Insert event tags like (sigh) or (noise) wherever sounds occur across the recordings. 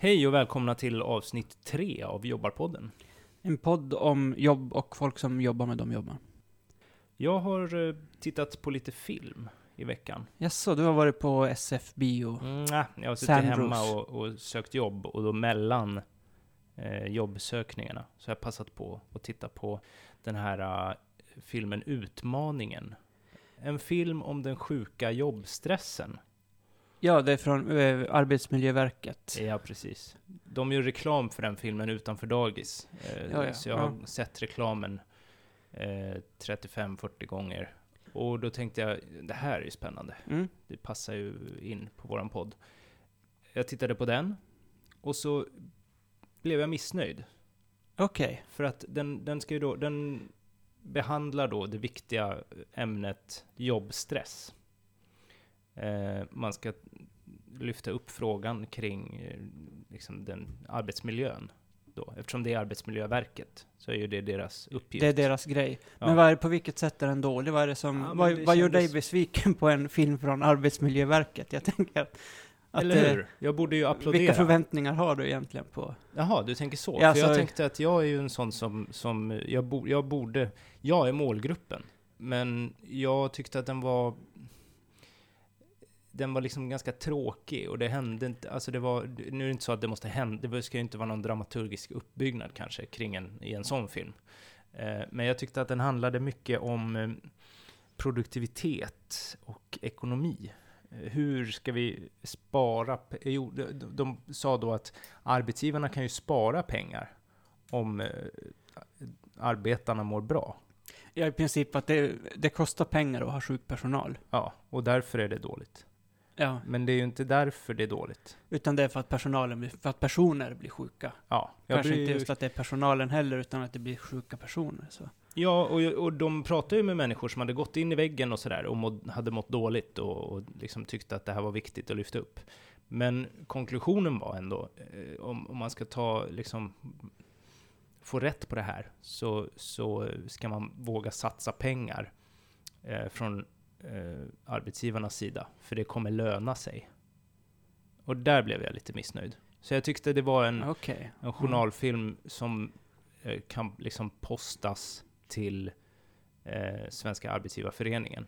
Hej och välkomna till avsnitt tre av Jobbarpodden. En podd om jobb och folk som jobbar med de jobbar. Jag har eh, tittat på lite film i veckan. Jaså, du har varit på SF Bio? Mm, nej, jag har suttit Sandros. hemma och, och sökt jobb och då mellan eh, jobbsökningarna så har jag passat på att titta på den här eh, filmen Utmaningen. En film om den sjuka jobbstressen. Ja, det är från eh, Arbetsmiljöverket. Ja, precis. De gör reklam för den filmen utanför dagis. Eh, Ja, ja, så jag har ja. sett reklamen eh, 35-40 gånger. Och då tänkte jag, det här är ju spännande. Mm. Det passar ju in på våran podd. Jag tittade på den och så blev jag missnöjd. Okej. För att den, den ska ju då, den behandlar då det viktiga ämnet jobbstress. Eh, man ska lyfta upp frågan kring eh, liksom den arbetsmiljön. Då. Eftersom det är Arbetsmiljöverket så är ju det deras uppgift. Det är deras grej. Ja. Men vad är på vilket sätt är den dålig? Vad är det som, Ja, vad, det vad gör dig kändes- besviken på en film från Arbetsmiljöverket? Jag tänker att, att Eller eh, hur? Jag borde ju applådera. vilka förväntningar har du egentligen på? Jaha, du tänker så? Ja, För jag så- tänkte att jag är ju en sån som, som jag, bo, jag borde, jag är målgruppen. Men jag tyckte att den var, den var liksom ganska tråkig och det hände inte, alltså det var, nu är det inte så att det måste hända, det ska ju inte vara någon dramaturgisk uppbyggnad kanske kring en, i en sån film. Eh, men jag tyckte att den handlade mycket om eh, produktivitet och ekonomi. Eh, Hur ska vi spara? Jo, de, de, de sa då att arbetsgivarna kan ju spara pengar om arbetarna mår bra. Ja, i princip att det, det kostar pengar att ha sjuk personal. Ja, och därför är det dåligt. Ja, Men det är ju inte därför det är dåligt. utan det är för att personalen blir, för att personer blir sjuka. Ja, jag Kanske blir inte ju- just att det är personalen heller, utan att det blir sjuka personer. Så. Ja, och, och de pratade ju med människor som hade gått in i väggen och sådär och måd, hade mått dåligt och, och liksom tyckte att det här var viktigt att lyfta upp. Men konklusionen var ändå, eh, om, om man ska ta liksom få rätt på det här, så, så ska man våga satsa pengar eh, från eh, arbetsgivarnas sida, för det kommer löna sig. Och där blev jag lite missnöjd. Så jag tyckte det var en, Okej. en journalfilm som eh, kan liksom postas till eh, Svenska Arbetsgivarföreningen.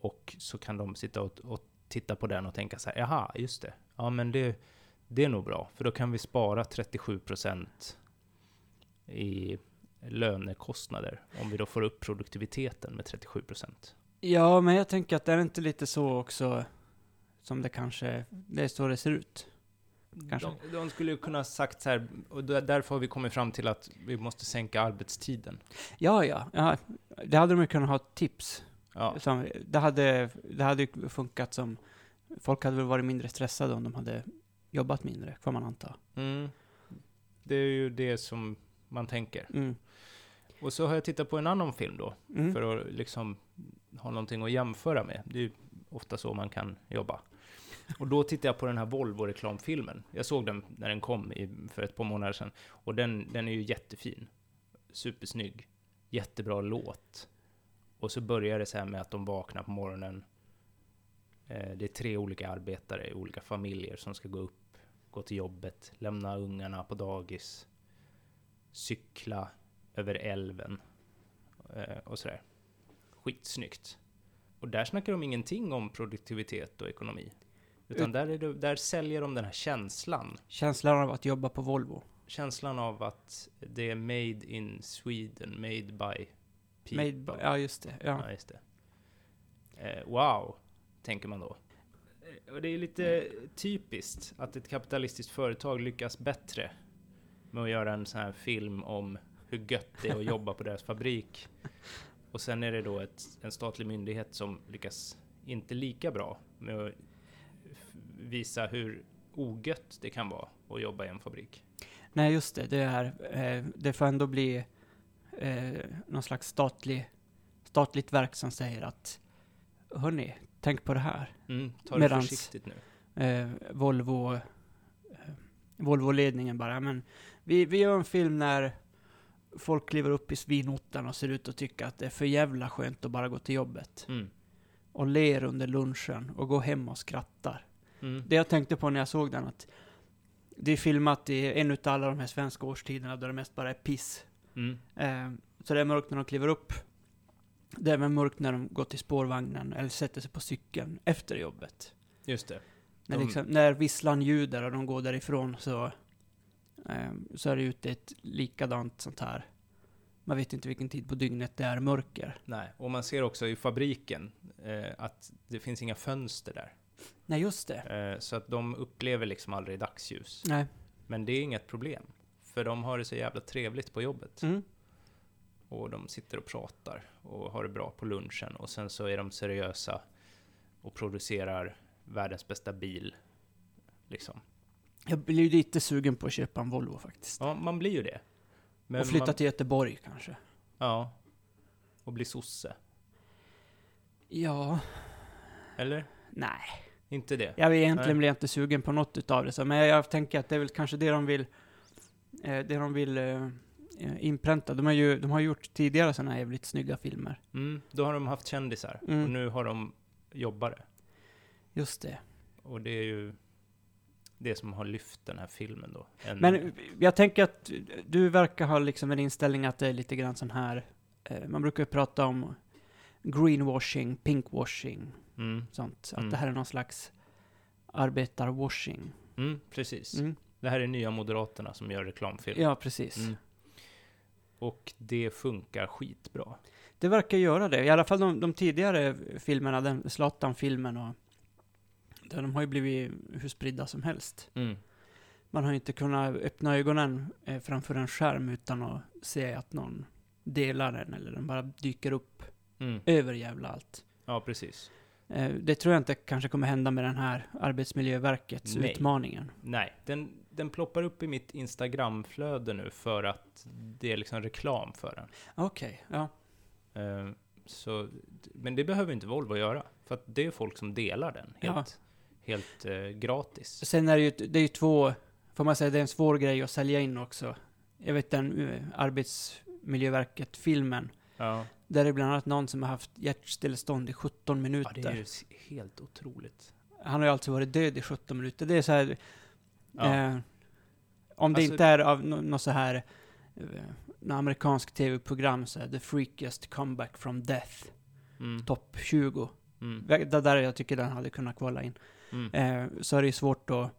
Och så kan de sitta och, och titta på den och tänka så här, jaha, just det. Ja, men det, det är nog bra, för då kan vi spara 37 procent i lönekostnader om vi då får upp produktiviteten med 37 procent. Ja, men jag tänker att det är inte lite så också som det kanske, det är så det ser ut. Kanske. De, de skulle ju kunna ha sagt så här, och där- därför har vi kommit fram till att vi måste sänka arbetstiden. Ja, ja, ja. Det hade de ju kunnat ha tips. Ja, Som, det, hade, det hade ju funkat som, folk hade väl varit mindre stressade om de hade jobbat mindre, får man anta. Mm. Det är ju det som man tänker. Mm. Och så har jag tittat på en annan film då, Mm. för att liksom ha någonting att jämföra med. Det är ju ofta så man kan jobba. Och då tittade jag på den här Volvo-reklamfilmen. Jag såg den när den kom i, för ett par månader sedan. Och den, den är ju jättefin. Supersnygg. Jättebra låt. Och så börjar det så här med att de vaknar på morgonen. Eh, det är tre olika arbetare i olika familjer som ska gå upp, gå till jobbet, lämna ungarna på dagis, cykla över älven eh, och sådär. Skitsnyggt. Och där snackar de ingenting om produktivitet och ekonomi. Utan Ut- där, är det, där säljer de den här känslan. Känslan av att jobba på Volvo. Känslan av att det är made in Sweden, made by people. Made by, ja, just det. Ja. Ja, just det. Eh, wow, tänker man då. Eh, Och det är lite typiskt att ett kapitalistiskt företag lyckas bättre med att göra en sån här film om hur gött det är att jobba på deras fabrik. (laughs) Och sen är det då ett, en statlig myndighet som lyckas inte lika bra med att visa hur ogött det kan vara att jobba i en fabrik. Nej, just det. Det, är, eh, det får ändå bli eh, någon slags statlig, statligt verk som säger att hörni, tänk på det här. Mm, ta det Medans- försiktigt nu. Eh, Volvo, eh, Volvo-ledningen bara, men vi, vi gör en film när folk kliver upp i svinottan och ser ut att tycka att det är för jävla skönt att bara gå till jobbet. Mm. Och ler under lunchen och går hem och skrattar. Mm. Det jag tänkte på när jag såg den, att det är filmat i en utav alla de här svenska årstiderna där det mest bara är piss. Mm. Eh, så det är mörkt när de kliver upp. Det är även mörkt när de går till spårvagnen eller sätter sig på cykeln efter jobbet. Just det. När, liksom, när visslan ljuder och de går därifrån så, så är det ute ett likadant sånt här. Man vet inte vilken tid på dygnet det är mörker. Nej, och man ser också i fabriken eh, att det finns inga fönster där. Nej, just det. Eh, så att de upplever liksom aldrig dagsljus. Nej. Men det är inget problem. För de har det så jävla trevligt på jobbet. Mm. Och de sitter och pratar och har det bra på lunchen. Och sen så är de seriösa och producerar världens bästa bil. Liksom. Jag blir ju lite sugen på att köpa en Volvo faktiskt. Ja, man blir ju det. Men och flytta man, till Göteborg kanske. Ja. Och bli sosse. Ja, Eller? nej. Inte det? Jag vet egentligen blir jag inte sugen på något utav det. Så, men jag tänker att det är väl kanske det de vill, eh, det de vill eh, eh, inpränta. De har ju de har gjort tidigare sådana här jävligt snygga filmer. Mm, då har de haft kändisar. Mm. Och nu har de jobbare. Just det. Och det är ju det som har lyft den här filmen då. En, Men jag tänker att du verkar ha liksom en inställning att det är lite grann sån här, eh, man brukar ju prata om greenwashing, pinkwashing, mm, sånt. Att Mm. det här är någon slags arbetarwashing. mm, precis. Mm. Det här är nya Moderaterna som gör reklamfilm. Ja, precis. Mm. Och det funkar skitbra. Det verkar göra det. I alla fall de, de tidigare filmerna, den Zlatan-filmen och de har ju blivit hur spridda som helst. Mm. Man har ju inte kunnat öppna ögonen eh, framför en skärm utan att se att någon delar den eller den bara dyker upp Mm. över jävla allt. Ja, precis. Eh, Det tror jag inte kanske kommer hända med den här Arbetsmiljöverkets Nej. utmaningen. Nej, den, den ploppar upp i mitt Instagramflöde nu för att det är liksom reklam för den. Okej, ja. Eh, så, men det behöver inte Volvo göra. För att det är folk som delar den helt, helt eh, gratis. Sen är det ju, det är ju två, får man säga, det är en svår grej att sälja in också. Jag vet den eh, Arbetsmiljöverket-filmen, Ja, där det är bland annat någon som har haft hjärtstillestånd i 17 ja minuter. det är ju helt otroligt. Han har ju alltså varit död i 17 minuter. Det är så här, Ja. eh, om det Alltså- inte är av nå- något så här, eh, amerikansk tv-program, så här, The Freakiest Comeback from Death, Mm, topp 20. mm, Det där jag tycker den hade kunnat kvala in. Mm. Eh, så är det ju svårt att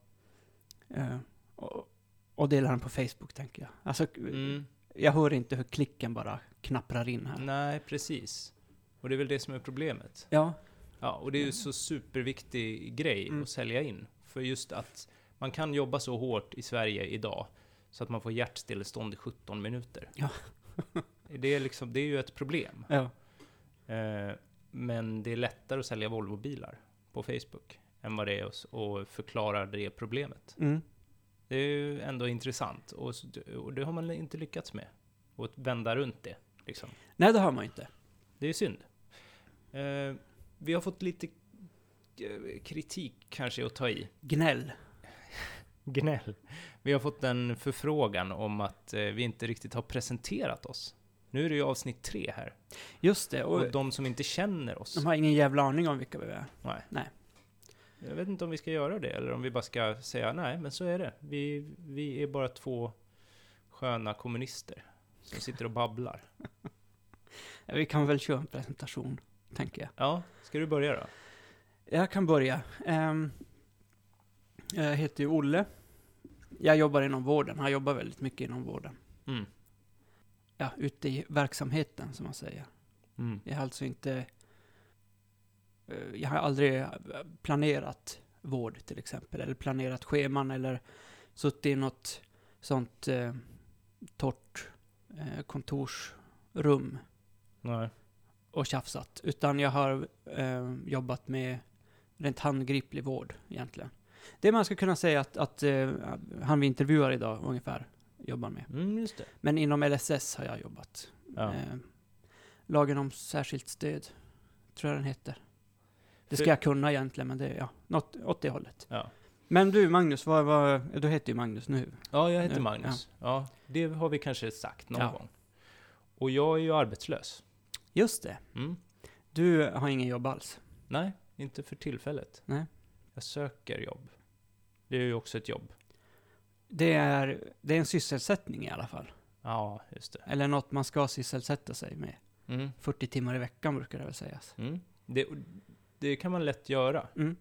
eh, och, och dela den på Facebook, tänker jag. Alltså, Mm. jag hör inte hur klicken bara knapprar in här. Nej, precis. Och det är väl det som är problemet. Ja, Ja, och det är ju så superviktig grej Mm. att sälja in. För just att man kan jobba så hårt i Sverige idag så att man får hjärtstillestånd i 17 minuter. Ja. (laughs) det, är liksom, det är ju ett problem. ja. Eh, men det är lättare att sälja Volvo-bilar på Facebook än vad det är att att förklara det problemet. Mm. Det är ju ändå intressant och, och det har man inte lyckats med. Och att vända runt det, liksom. Nej, det har man inte. Det är synd. Eh, vi har fått lite eh, kritik kanske att ta i. Gnäll. (laughs) Gnäll. Vi har fått en förfrågan om att eh, vi inte riktigt har presenterat oss. Nu är det ju avsnitt tre här. Just det. Och Och de som inte känner oss. de har ingen jävla aning om vilka vi är. Nej. Nej. Jag vet inte om vi ska göra det, eller om vi bara ska säga nej, men så är det. Vi, vi är bara två sköna kommunister som sitter och babblar. (laughs) Ja, Vi kan väl köra en presentation, tänker jag. Ja, ska du börja då? Jag kan börja. Ehm, jag heter ju Olle. Jag jobbar inom vården. Han jobbar väldigt mycket inom vården. Mm. Ja, ute i verksamheten, som man säger. Mm. Jag har alltså inte... eh, Jag har aldrig eh, planerat vård, till exempel. Eller planerat scheman, eller suttit i något sånt eh, torrt eh, kontorsrum Nej. och tjafsat. Utan jag har eh, jobbat med rent handgriplig vård egentligen. Det man ska kunna säga att, att eh, han vi intervjuar idag ungefär jobbar med. Mm. Men inom LSS har jag jobbat. Ja. Eh, lagen om särskilt stöd, tror jag den heter. Det ska jag kunna egentligen, men det är ja, något åt det hållet. Ja. Men du Magnus, vad, vad, du heter ju Magnus nu. Ja, jag heter Ja, Magnus. Ja. det har vi kanske sagt någon Ja. gång. Och jag är ju arbetslös. Just det. Mm. Du har ingen jobb alls. Nej, inte för tillfället. Nej. Jag söker jobb. Det är ju också ett jobb. Det är, det är en sysselsättning i alla fall. Ja, just det. Eller något man ska sysselsätta sig med. Mm. 40 timmar i veckan brukar det väl sägas. Mm. Det, det kan man lätt göra. Mm.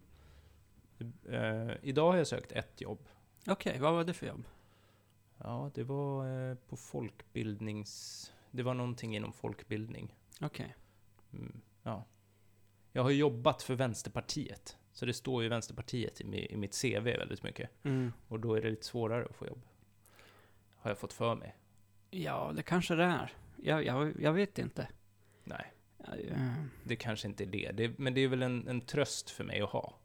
Eh, idag har jag sökt ett jobb. Okej, vad var det för jobb? Ja, det var eh, på folkbildnings... Det var någonting inom folkbildning. Okej. Mm, ja. Jag har jobbat för Vänsterpartiet. Så det står ju Vänsterpartiet i, i mitt CV väldigt mycket. Mm. Och då är det lite svårare att få jobb. Har jag fått för mig. Ja, det kanske det är. Jag, jag, jag vet inte. Nej, det kanske inte är det. det men det är väl en, en tröst för mig att ha.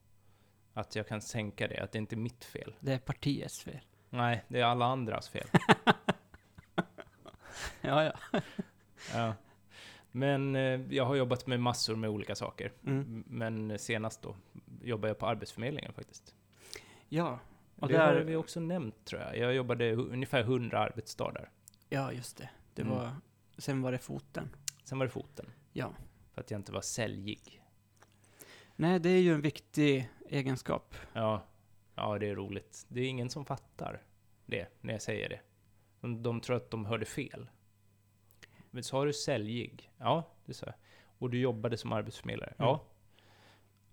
Att jag kan sänka det, att det inte är mitt fel. Det är partiets fel. Nej, det är alla andras fel. (laughs) Ja, ja. ja. Men eh, jag har jobbat med massor med olika saker. Mm. Men senast då jobbar jag på Arbetsförmedlingen faktiskt. Ja, och det där- har vi också nämnt tror jag. Jag jobbade ungefär 100 arbetsdagar. ja just det. Det Mm. var... Sen var det foten. Sen var det foten. Ja. För att jag inte var säljig. Nej, det är ju en viktig egenskap. Ja, ja det är roligt. Det är ingen som fattar det när jag säger det. De, de tror att de hörde fel. Men sa du säljig? Ja, det sa jag. Och du jobbade som arbetsförmedlare? Ja. Mm.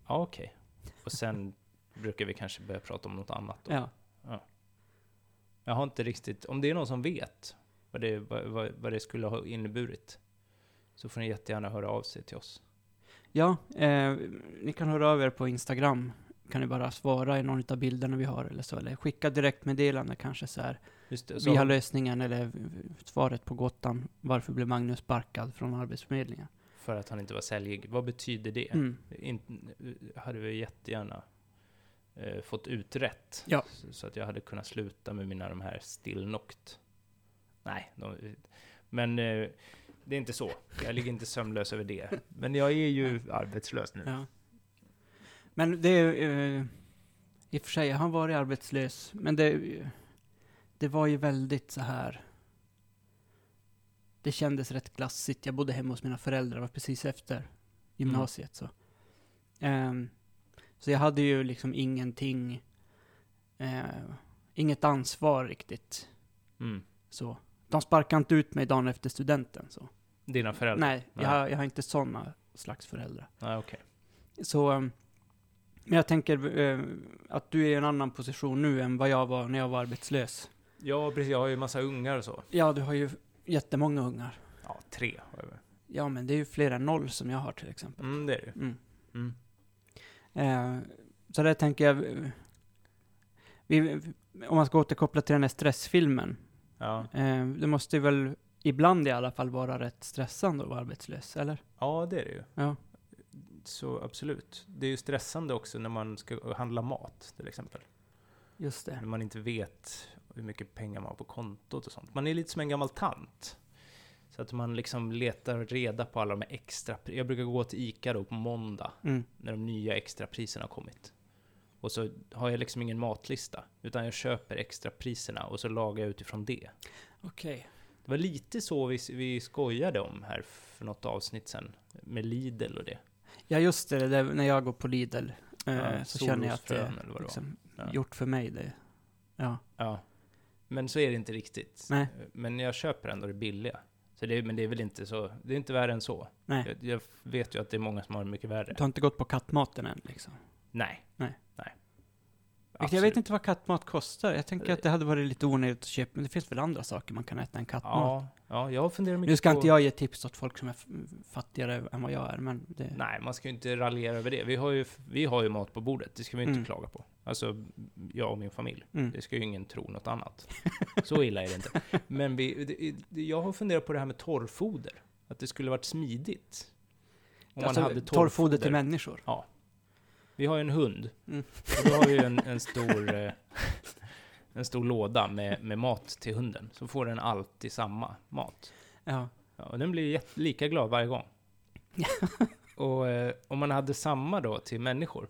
Ja, okej. Och sen (laughs) brukar vi kanske börja prata om något annat då. Ja. Jag har inte riktigt, om det är någon som vet vad det, vad, vad, vad det skulle ha inneburit, så får ni jättegärna höra av sig till oss. Ja, eh, ni kan höra av er på Instagram. Kan ni bara svara i någon av bilderna vi har eller så. Eller skicka direktmeddelande kanske så här. Det, så, Vi har lösningen eller svaret på gåtan. Varför blev Magnus sparkad från Arbetsförmedlingen? för att han inte var säljig. Vad betyder det? Mm. In, hade vi jättegärna eh, fått utrett. Ja. Så, så att jag hade kunnat sluta med mina de här stillnokt. Nej, de, men eh, det är inte så. Jag ligger inte sömnlös över det. Men jag är ju arbetslös nu. Ja. Men det är eh, I och för sig, jag har varit arbetslös. Men det, det var ju väldigt så här. Det kändes rätt glassigt. Jag bodde hemma hos mina föräldrar, var precis efter gymnasiet. Så. Ehm, så jag hade ju liksom ingenting, eh, inget ansvar riktigt. Mm. Så. De sparkade inte ut mig dagen efter studenten. Så. Dina föräldrar? Nej, jag, har- jag har inte sådana slags föräldrar. Nej, okej. Så, um, men jag tänker eh, att du är i en annan position nu än vad jag var när jag var arbetslös. Ja, precis. Jag har ju massa ungar och så. Ja, du har ju jättemånga ungar. Ja, tre har jag. Ja, men det är ju fler än noll som jag har till exempel. Mm, det är det. Mm. Mm. Eh, så där tänker jag, vi, om man ska återkoppla till den här stressfilmen. Ja. Eh, det måste ju väl ibland i alla fall vara rätt stressande att vara arbetslös, eller? ja, det är det ju. Ja. Så absolut. Det är ju stressande också när man ska handla mat, till exempel. Just det. När man inte vet hur mycket pengar man har på kontot och sånt. Man är lite som en gammal tant. Så att man liksom letar reda på alla de extra... Jag brukar gå till ICA då på måndag, Mm. när de nya extrapriserna har kommit. Och så har jag liksom ingen matlista, utan jag köper extrapriserna och så lagar jag utifrån det. Okej. Det var lite så vi, vi skojade om här för något avsnitt sen, med Lidl och det. Ja, just det. det när jag går på Lidl eh, Ja, så känner jag att det var. liksom, Ja. gjort för mig. Det. Ja. Ja. Men så är det inte riktigt. Nej. Men jag köper ändå det billiga. Så det, men det är väl inte så, det är inte värre än så. Nej. Jag, jag vet ju att det är många som har det mycket värre. Du har inte gått på kattmaten än liksom? Nej. Nej. Nej. Jag vet inte vad kattmat kostar. Jag tänker att det hade varit lite onödigt att köpa, men det finns väl andra saker man kan äta än kattmat? Ja, ja, jag funderar mycket nu ska på... inte jag ge tips åt folk som är fattigare än vad jag är, men det... Nej, man ska ju inte raljera över det. Vi har ju, vi har ju mat på bordet, det ska vi inte Mm. klaga på. Alltså, jag och min familj. Mm. Det ska ju ingen tro något annat. Så illa är det inte. (laughs) Men vi, det, jag har funderat på det här med torrfoder. Att det skulle varit smidigt. Om alltså, man hade torrfoder till människor. Vi har ju en hund. Mm. Och då har vi ju en, en stor... eh, En stor låda med, med mat till hunden. Så får den alltid samma mat. Ja. Ja, och den blir jätte, lika glad varje gång. (laughs) Och eh, om man hade samma då till människor,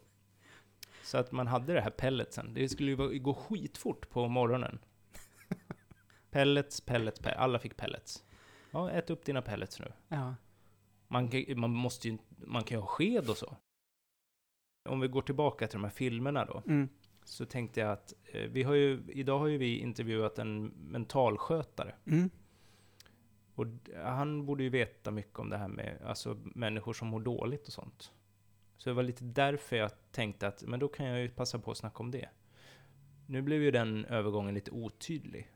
så att man hade det här pelletsen, det skulle ju gå skitfort på morgonen. Pellets, pellets, pellets, alla fick pellets. Ja, ät upp dina pellets nu. Ja. Man, man måste ju, man kan ju ha sked och så. Om vi går tillbaka till de här filmerna då, Mm. så tänkte jag att eh, vi har ju, idag har ju vi intervjuat en mentalskötare. Mm. Och han borde ju veta mycket om det här med alltså, människor som mår dåligt och sånt. Så det var lite därför jag tänkte att, men då kan jag ju passa på att snacka om det. Nu blev ju den övergången lite otydlig.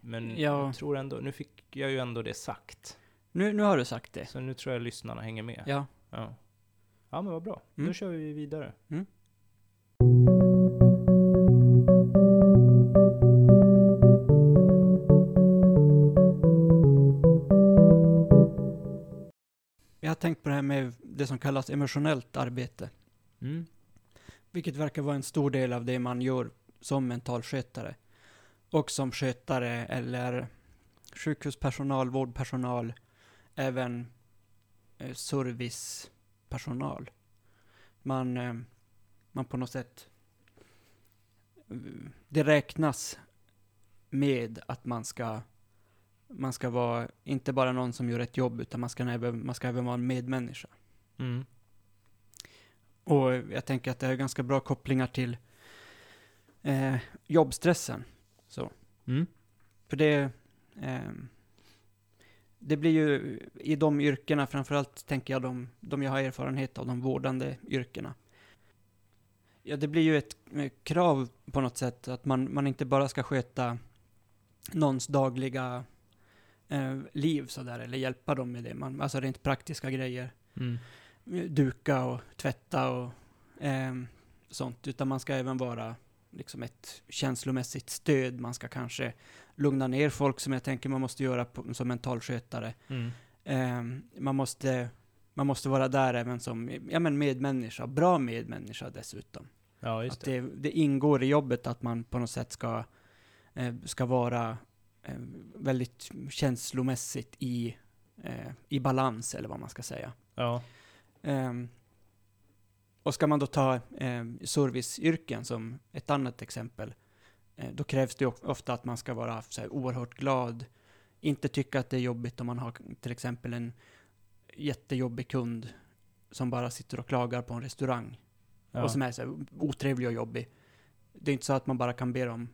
Men Ja. jag tror ändå, nu fick jag ju ändå det sagt. Nu, nu har du sagt det. Så nu tror jag lyssnarna hänger med. Ja. Ja, ja men vad bra. Mm. Nu kör vi vidare. Mm. Jag har tänkt på det här med det som kallas emotionellt arbete. Mm. Vilket verkar vara en stor del av det man gör som mentalskötare. Och som skötare eller sjukhuspersonal, vårdpersonal, även eh, servicepersonal. Man, eh, man på något sätt... eh, Det räknas med att man ska man ska vara inte bara någon som gör ett jobb, utan man ska även, man ska även vara en medmänniska. Mm. Och jag tänker att det är ganska bra kopplingar till eh, jobbstressen. Så. Mm. För det, ehm, det blir ju i de yrkena, framförallt tänker jag de, de jag har erfarenhet av, de vårdande yrkena. Ja, det blir ju ett eh, krav på något sätt att man, man inte bara ska sköta någons dagliga eh, liv sådär, eller hjälpa dem med det. Man, alltså rent praktiska grejer Mm. duka och tvätta och ehm, sånt, utan man ska även vara liksom ett känslomässigt stöd. Man ska kanske lugna ner folk som jag tänker man måste göra på, som mentalskötare. Mm. Ehm, man, måste, man måste vara där även som ja, men medmänniska, bra medmänniska dessutom. Ja, Att det. det, det ingår i jobbet att man på något sätt ska, eh, ska vara eh, väldigt känslomässigt i, eh, i balans, eller vad man ska säga. Ja. Ehm, och ska man då ta um, serviceyrken som ett annat exempel, eh, då krävs det of- ofta att man ska vara så här, oerhört glad, inte tycka att det är jobbigt om man har till exempel en jättejobbig kund som bara sitter och klagar på en restaurang ja. och som är så här, otrevlig och jobbig. Det är inte så att man bara kan be dem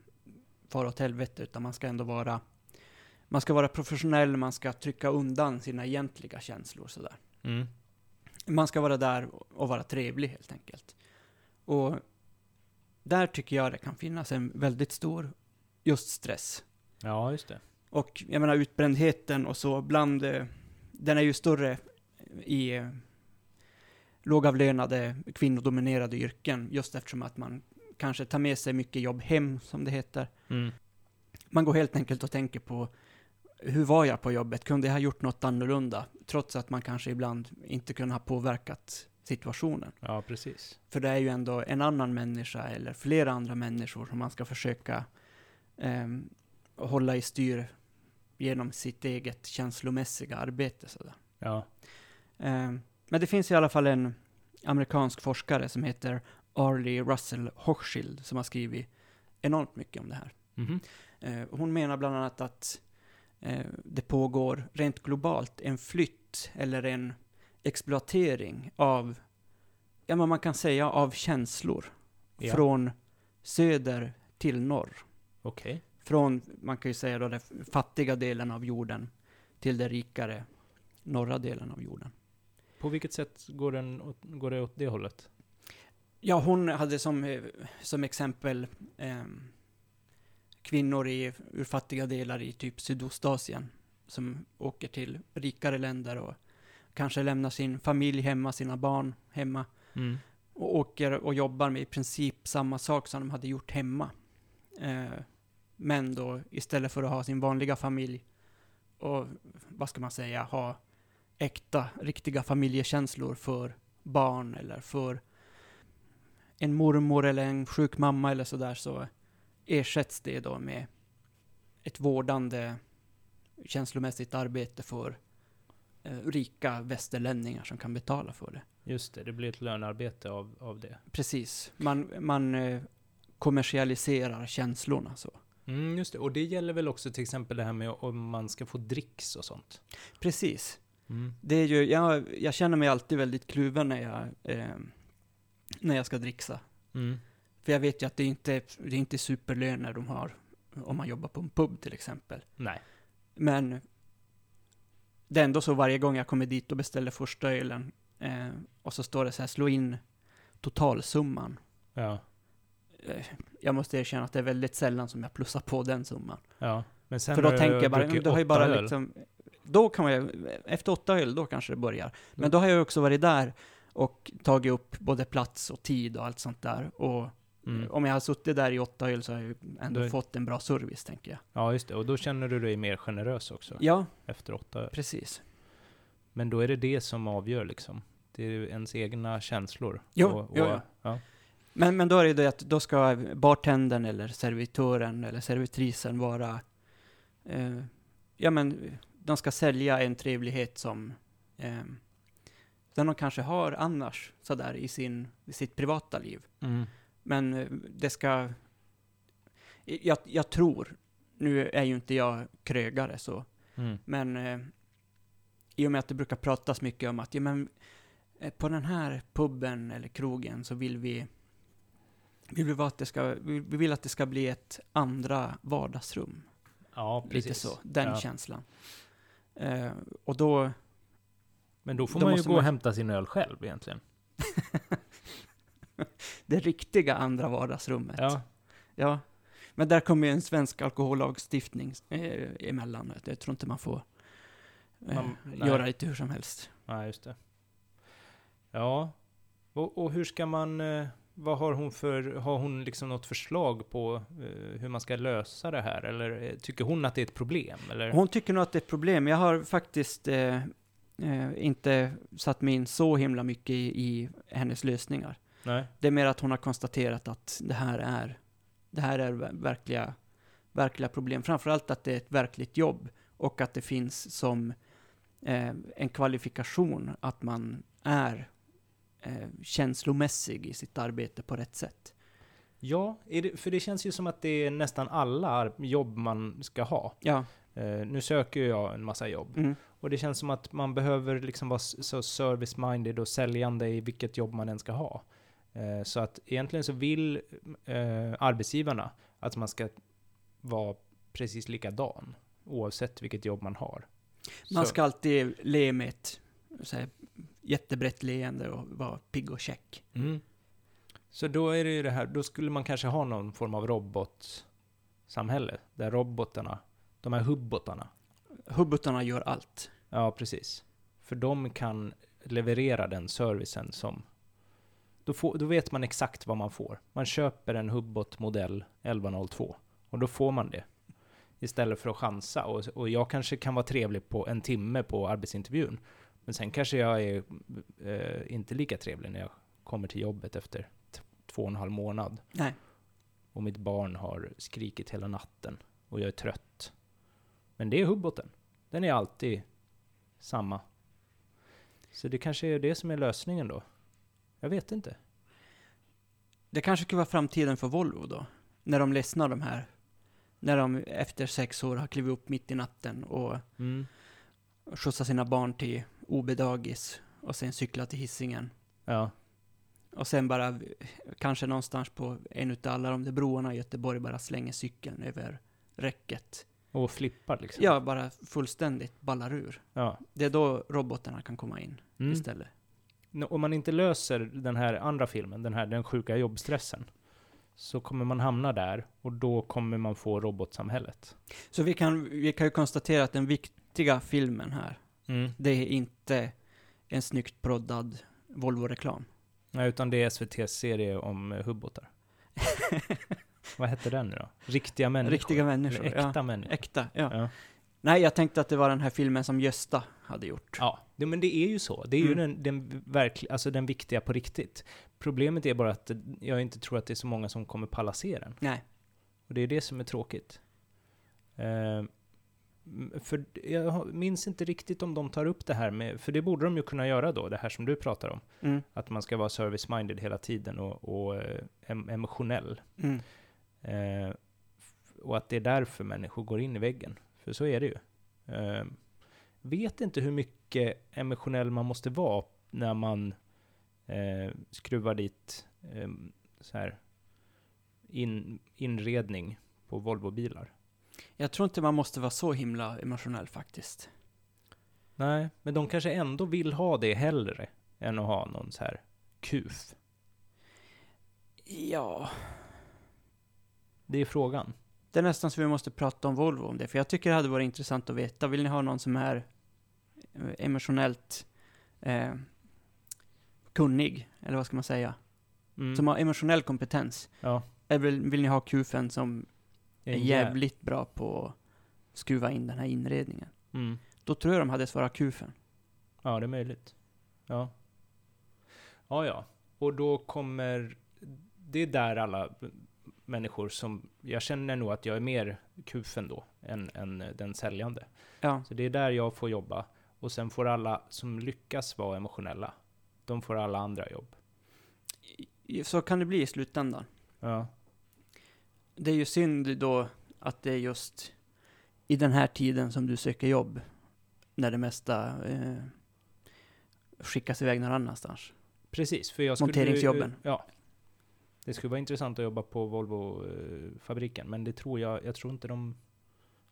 fara åt helvete, utan man ska ändå vara man ska vara professionell, man ska trycka undan sina egentliga känslor sådär. Mm. Man ska vara där och vara trevlig helt enkelt. Och där tycker jag det kan finnas en väldigt stor just stress. ja, just det. Och jag menar utbrändheten och så bland, eh, den är ju större i eh, lågavlönade kvinnodominerade yrken just eftersom att man kanske tar med sig mycket jobb hem som det heter. Mm. Man går helt enkelt och tänker på hur var jag på jobbet? Kunde jag ha gjort något annorlunda? Trots att man kanske ibland inte kunde ha påverkat situationen. Ja, precis. För det är ju ändå en annan människa eller flera andra människor som man ska försöka ehm, hålla i styr genom sitt eget känslomässiga arbete. Sådär. Ja. Ehm, men det finns i alla fall en amerikansk forskare som heter Arlie Russell Hochschild som har skrivit enormt mycket om det här. Mhm. Eh, hon menar bland annat att eh, det pågår rent globalt en flytt eller en exploatering av, ja men man kan säga av känslor. Ja. Från söder till norr. Okej. Från, man kan ju säga då, den fattiga delen av jorden till den rikare norra delen av jorden. På vilket sätt går, den går det åt det hållet? Ja, hon hade som, eh, som exempel ehm, kvinnor i, ur fattiga delar i typ Sydostasien som åker till rikare länder och kanske lämnar sin familj hemma, sina barn hemma Mm. och åker och jobbar med i princip samma sak som de hade gjort hemma. Eh, men då istället för att ha sin vanliga familj och vad ska man säga, ha äkta, riktiga familjekänslor för barn eller för en mormor eller en sjuk mamma eller sådär så ersätts det då med ett vårdande känslomässigt arbete för eh, rika västerlänningar som kan betala för det. Just det, det blir ett lönearbete av, av det. Precis. Man, man eh, kommersialiserar känslorna så. Mm, just det. Och det gäller väl också till exempel det här med om man ska få dricks och sånt. Precis. Mm. Det är ju, jag, jag känner mig alltid väldigt kluven när jag, eh, när jag ska dricksa. Mm. För jag vet ju att det inte det är inte superlöner de har om man jobbar på en pub till exempel. Nej. Men det är ändå så varje gång jag kommer dit och beställer första ölen eh, och så står det så här, slå in totalsumman. Ja. Eh, jag måste erkänna att det är väldigt sällan som jag plussar på den summan. Ja. Men sen För då tänker jag bara, men du har ju bara öl. liksom, då kan man efter åtta öl, då kanske det börjar. Men Mm. då har jag också varit där och tagit upp både plats och tid och allt sånt där. Och Mm. om jag har suttit där i åtta öl så har jag ju ändå Då är- fått en bra service, tänker jag. Ja, just det. Och då känner du dig mer generös också. Ja, Efter åtta öl. precis. Men då är det det som avgör liksom. Det är ju ens egna känslor. Jo, och, och, jo, jo. ja. Men, men då är det det att då ska bartendern eller servitören eller servitrisen vara, eh, ja men, de ska sälja en trevlighet som, eh, som de kanske har annars, sådär i, sin, i sitt privata liv. Mm. Men eh, det ska, jag, jag tror, nu är ju inte jag krögare så, Mm. men eh, i och med att det brukar pratas mycket om att ja, men, eh, på den här puben eller krogen så vill vi, vill vi, att det ska, vi, vi vill att det ska bli ett andra vardagsrum. Ja, precis. Lite så, den Ja. känslan. Eh, och då, Men då får man ju gå man- och hämta sin öl själv egentligen. (laughs) (laughs) det riktiga andra vardagsrummet. Ja. Ja. Men där kommer ju en svensk alkohollagstiftning eh, emellan. Jag tror inte man får eh, Man- nej. göra lite hur som helst. Ja, just det. Ja. Och, och hur ska man... eh, Vad har hon för... Har hon liksom något förslag på eh, hur man ska lösa det här? Eller eh, tycker hon att det är ett problem? Eller? Hon tycker nog att det är ett problem. Jag har faktiskt eh, inte satt mig in så himla mycket i, i hennes lösningar. Nej? Det är mer att hon har konstaterat att det här är, det här är ver- verkliga, verkliga problem. Framförallt att det är ett verkligt jobb och att det finns som eh, en kvalifikation att man är eh, känslomässig i sitt arbete på rätt sätt. Ja, det, för det känns ju som att det är nästan alla jobb man ska ha. Ja, Eh, nu söker jag en massa jobb. mm, Och det känns som att man behöver liksom vara så service-minded och säljande i vilket jobb man än ska ha. Eh, så att egentligen så vill eh, arbetsgivarna att man ska vara precis likadan, oavsett vilket jobb man har. man Så- ska alltid le med ett så här, jättebrett leende och vara pigg och check. Mm. Så då är det ju det här, då skulle man kanske ha någon form av robotsamhälle, där robotarna, de här hubbotarna, Hubbutarna gör allt. Ja, precis. För de kan leverera den servicen som... Då, får, då vet man exakt vad man får. Man köper en Hubbot modell 1102 och då får man det. Istället för att chansa. Och, och jag kanske kan vara trevlig på en timme på arbetsintervjun. Men sen kanske jag är eh, inte lika trevlig när jag kommer till jobbet efter två och en halv månad. Nej. Och mitt barn har skrikit hela natten och jag är trött. Men det är hubboten. Den är alltid samma. Så det kanske är det som är lösningen då. Jag vet inte. Det kanske skulle vara framtiden för Volvo då? När de ledsnar de här. När de efter sex år har klivit upp mitt i natten och Mm. skjutsat sina barn till OB-dagis och sen cyklat till hissingen Ja. Och sen bara, kanske någonstans på en utav alla de där broarna i Göteborg, bara slänger cykeln över räcket. Och flippar liksom. Ja, bara fullständigt ballar ur. ja. Det är då robotarna kan komma in Mm. istället. Om man inte löser den här andra filmen, den här den sjuka jobbstressen, så kommer man hamna där och då kommer man få robotsamhället. Så vi kan, vi kan ju konstatera att den viktiga filmen här, Mm. det är inte en snyggt proddad Volvo-reklam. Nej, utan det är SVTs serie om eh, hubbotar. (laughs) Vad hette den nu då? Riktiga människor? Riktiga människor, Eller äkta människor? Äkta, ja. Ja. Nej, jag tänkte att det var den här filmen som Gösta hade gjort. Ja, det, men det är ju så. Det är ju Mm. den, den, verkl, alltså den viktiga på riktigt. Problemet är bara att jag inte tror att det är så många som kommer palla se den. Nej. Och det är det som är tråkigt. Mm, För jag minns inte riktigt om de tar upp det här med, för det borde de ju kunna göra då, det här som du pratar om. Mm. Att man ska vara service-minded hela tiden och, och eh, em, emotionell. Mm. F- och att det är därför människor går in i väggen. För så är det ju. Eh, vet inte hur mycket emotionell man måste vara när man eh, skruvar dit eh, så här in, inredning på Volvo-bilar. Jag tror inte man måste vara så himla emotionell faktiskt. Nej, men de kanske ändå vill ha det hellre än att ha någon så här kuf. Ja, Det är frågan. Det är nästan så vi måste prata om Volvo om det, för jag tycker det hade varit intressant att veta. Vill ni ha någon som är eh, emotionellt eh, kunnig, eller vad ska man säga? Mm. Som har emotionell kompetens. ja, Eller vill, vill ni ha kufen som är jävligt bra på att skruva in den här inredningen? Mm. Då tror jag de hade svarat kufen. Ja, det är möjligt. Ja. Ja, ja. Och då kommer... Det är där alla människor som... Jag känner nog att jag är mer kufen då, än, än den säljande. Ja, Så det är där jag får jobba. Och sen får alla som lyckas vara emotionella, de får alla andra jobb. så kan det bli i slutändan. Ja. Det är ju synd då att det är just i den här tiden som du söker jobb, när det mesta eh, skickas iväg någon annanstans. Precis, för jag skulle... Monteringsjobben. Ja. Det skulle vara intressant att jobba på Volvo-fabriken, men det tror jag... Jag tror inte de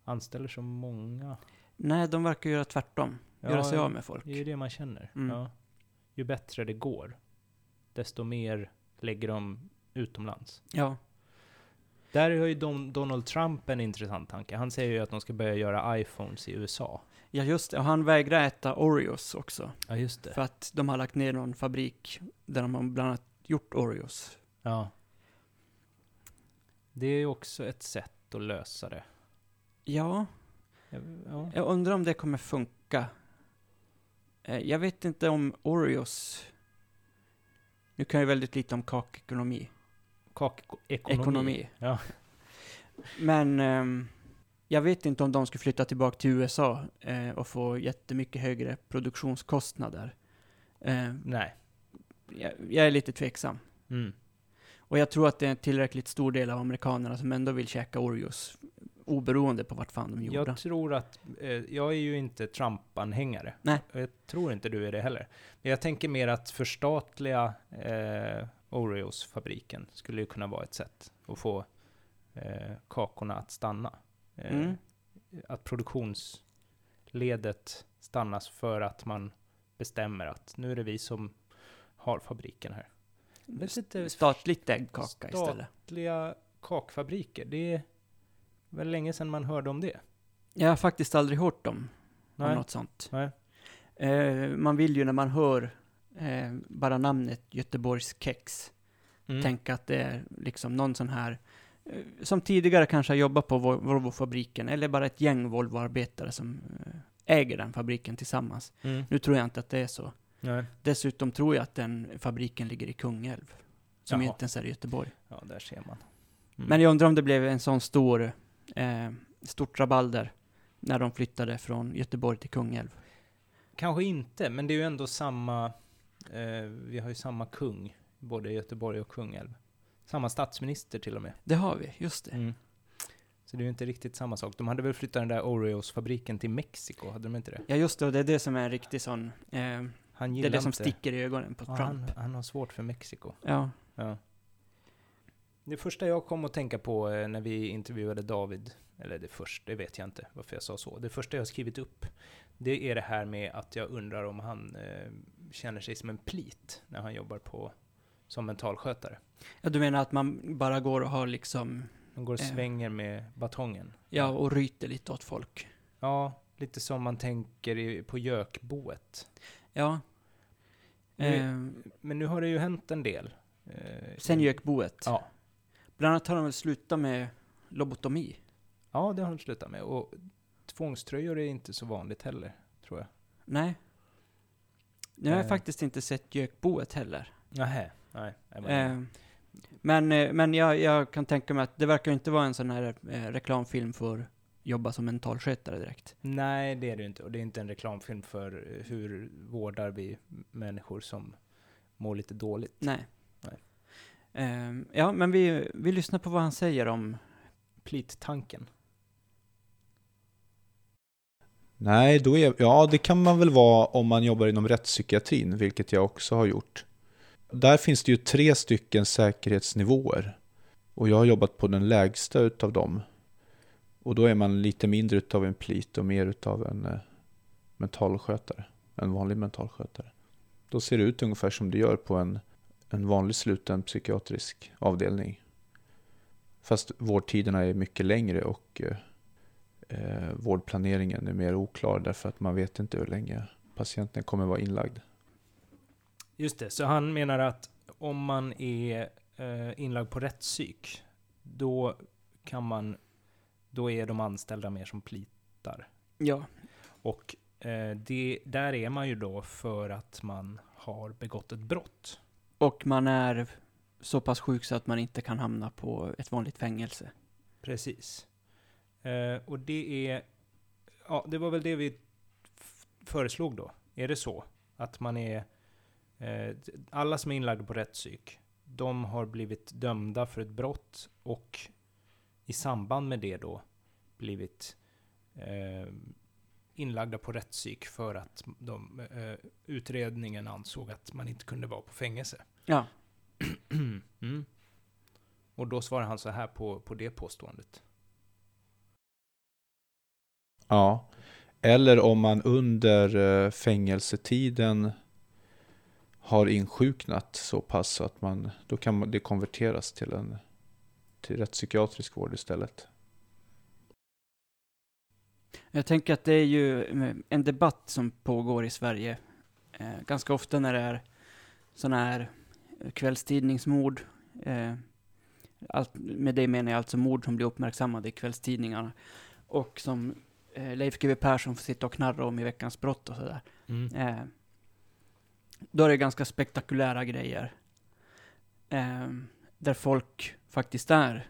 anställer så många. Nej, de verkar göra tvärtom. göra sig av med folk. Det är ju det man känner. Mm. Ja. Ju bättre det går, desto mer lägger de utomlands. Ja, Där har ju Don, Donald Trump en intressant tanke. Han säger ju att de ska börja göra iPhones i USA. ja just det. Och han vägrar äta Oreos också. Ja, just det. För att de har lagt ner någon fabrik där de har bland annat gjort Oreos. Ja. Det är ju också ett sätt att lösa det. Ja, Ja. jag undrar om det kommer funka. Eh, Jag vet inte om Oreos... Nu kan jag väldigt lite om kakekonomi. Kakekonomi. Ekonomi. Ja. Men ehm, jag vet inte om de skulle flytta tillbaka till USA eh, och få jättemycket högre produktionskostnader. Eh, Nej. jag, jag är lite tveksam. Mm. Och jag tror att det är en tillräckligt stor del av amerikanerna som ändå vill käka Oreos, oberoende på vart fan de är gjorda. Jag tror att, eh, jag är ju inte Trump-anhängare. Nej. Jag tror inte du är det heller. Men jag tänker mer att förstatliga eh, Oreos-fabriken skulle ju kunna vara ett sätt att få eh, kakorna att stanna. Eh, Mm. Att produktionsledet stannas för att man bestämmer att nu är det vi som har fabriken här. Lite Statligt ägd kaka istället. statliga kakfabriker, det är väl länge sedan man hörde om det? Jag har faktiskt aldrig hört om, om Nej. något sånt. Eh, man vill ju när man hör eh, bara namnet Göteborgs kex Mm. tänka att det är liksom någon sån här eh, som tidigare kanske har jobbat på Vol- Volvo-fabriken eller bara ett gäng Volvo-arbetare som eh, äger den fabriken tillsammans. Mm. Nu tror jag inte att det är så. Nej. Dessutom tror jag att den fabriken ligger i Kungälv. Som Jaha. inte ens är i Göteborg. Ja, där ser man. Mm. Men jag undrar om det blev en sån stor, eh, stort rabalder när de flyttade från Göteborg till Kungälv. Kanske inte, men det är ju ändå samma... Eh, vi har ju samma kung, både Göteborg och Kungälv. Samma statsminister till och med. Det har vi, just det. Mm. Så det är ju inte riktigt samma sak. De hade väl flyttat den där Oreos-fabriken till Mexiko, hade de inte det? Ja, just det. Och det är det som är en riktig sån... Eh, Han det är det som inte... sticker i ögonen på Ja, Trump. han, han har svårt för Mexiko. Ja. Ja. Det första jag kom att tänka på eh, när vi intervjuade David, eller det första, det vet jag inte varför jag sa så. Det första jag har skrivit upp, det är det här med att jag undrar om han eh, känner sig som en plit när han jobbar på, som mentalskötare. ja, du menar att man bara går och har liksom... Han går och Eh. svänger med batongen. Ja, och ryter lite åt folk. Ja, lite som man tänker i, på gökboet. Ja. Eh, Men nu har det ju hänt en del. Eh, sen gökboet. Ja. Bland annat har de väl slutat med lobotomi. Ja, det har de slutat med. Och tvångströjor är inte så vanligt heller, tror jag. Nej. Nu har jag Eh. faktiskt inte sett gökboet heller. Nähä, nej. nej, men- Eh, men men jag, jag kan tänka mig att det verkar inte vara en sån här reklamfilm för jobba som mentalskötare direkt. Nej, det är det inte. Och det är inte en reklamfilm för eh, hur vårdar vi människor som mår lite dåligt. Nej. Nej. Ehm, ja, men vi, vi lyssnar på vad han säger om... Plitanken. Nej, då är, ja det kan man väl vara om man jobbar inom rättspsykiatrin, vilket jag också har gjort. Där finns det ju tre stycken säkerhetsnivåer. Och jag har jobbat på den lägsta utav dem. Och då är man lite mindre utav en plit och mer utav en eh, mentalskötare. En vanlig mentalskötare. Då ser det ut ungefär som det gör på en, en vanlig sluten psykiatrisk avdelning. Fast vårdtiderna är mycket längre och eh, eh, vårdplaneringen är mer oklar därför att man vet inte hur länge patienten kommer vara inlagd. Just det, så han menar att om man är eh, inlagd på rättspsyk, då kan man, då är de anställda mer som plitar. Ja, Och eh, det, där är man ju då för att man har begått ett brott. och man är så pass sjuk så att man inte kan hamna på ett vanligt fängelse. Precis. Eh, och det är, ja, det var väl det vi föreslog då. Är det så? Att man är, eh, alla som är inlagda på rättspsyk, de har blivit dömda för ett brott och i samband med det då blivit eh, inlagda på rättspsyk för att de, eh, utredningen ansåg att man inte kunde vara på fängelse. Ja, (clears throat) mm. Och då svarar han så här på, på det påståendet. Ja, eller om man under eh, fängelsetiden har insjuknat så pass att man, då kan man- det konverteras till en till rättspsykiatrisk vård istället. Jag tänker att det är ju eh, en debatt som pågår i Sverige eh, ganska ofta när det är sådana här kvällstidningsmord. Eh, allt, med det menar jag alltså mord som blir uppmärksammade i kvällstidningarna. Och som eh, Leif GW Persson får sitta och knarra om i Veckans brott och sådär. Mm. Eh, då är det ganska spektakulära grejer. Eh, där folk faktiskt är,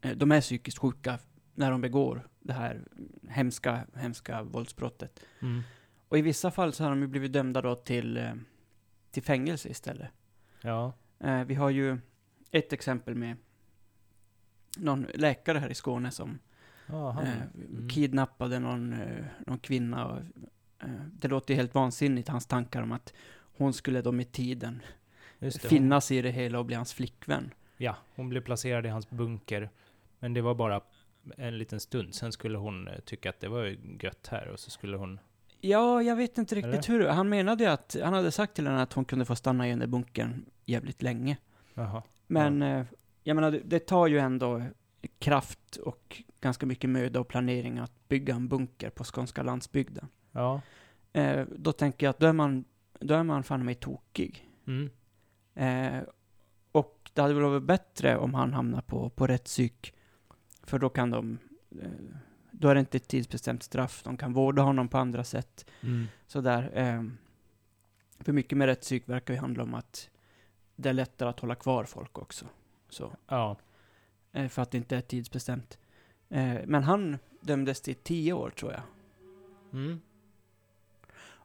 eh, de är psykiskt sjuka när de begår det här hemska, hemska våldsbrottet. Mm. Och i vissa fall så har de ju blivit dömda då till, eh, till fängelse istället. Ja. Eh, vi har ju ett exempel med någon läkare här i Skåne som eh, mm. kidnappade någon, någon kvinna. Och, eh, det låter ju helt vansinnigt, hans tankar om att hon skulle då med tiden det, hon, finnas i det hela och bli hans flickvän. ja, hon blev placerad i hans bunker. Men det var bara en liten stund. Sen skulle hon eh, tycka att det var gött här och så skulle hon... Ja, jag vet inte riktigt Eller? hur. Han menade ju att, han hade sagt till henne att hon kunde få stanna i den där bunkern jävligt länge. Jaha. Men, eh, jag menar, det, det tar ju ändå kraft och ganska mycket möda och planering att bygga en bunker på skånska landsbygden. Ja. Eh, då tänker jag att då är man, då är man fan mig tokig. Mm. Eh, och det hade väl varit bättre om han hamnar på, på rätt psyk. För då kan de, eh, då är det inte ett tidsbestämt straff. De kan vårda honom på andra sätt. Mm. Sådär. Eh, för mycket med rätt psyk verkar ju handla om att det är lättare att hålla kvar folk också. Så, Ja. eh, för att det inte är tidsbestämt. Eh, men han dömdes till tio år tror jag. Mm.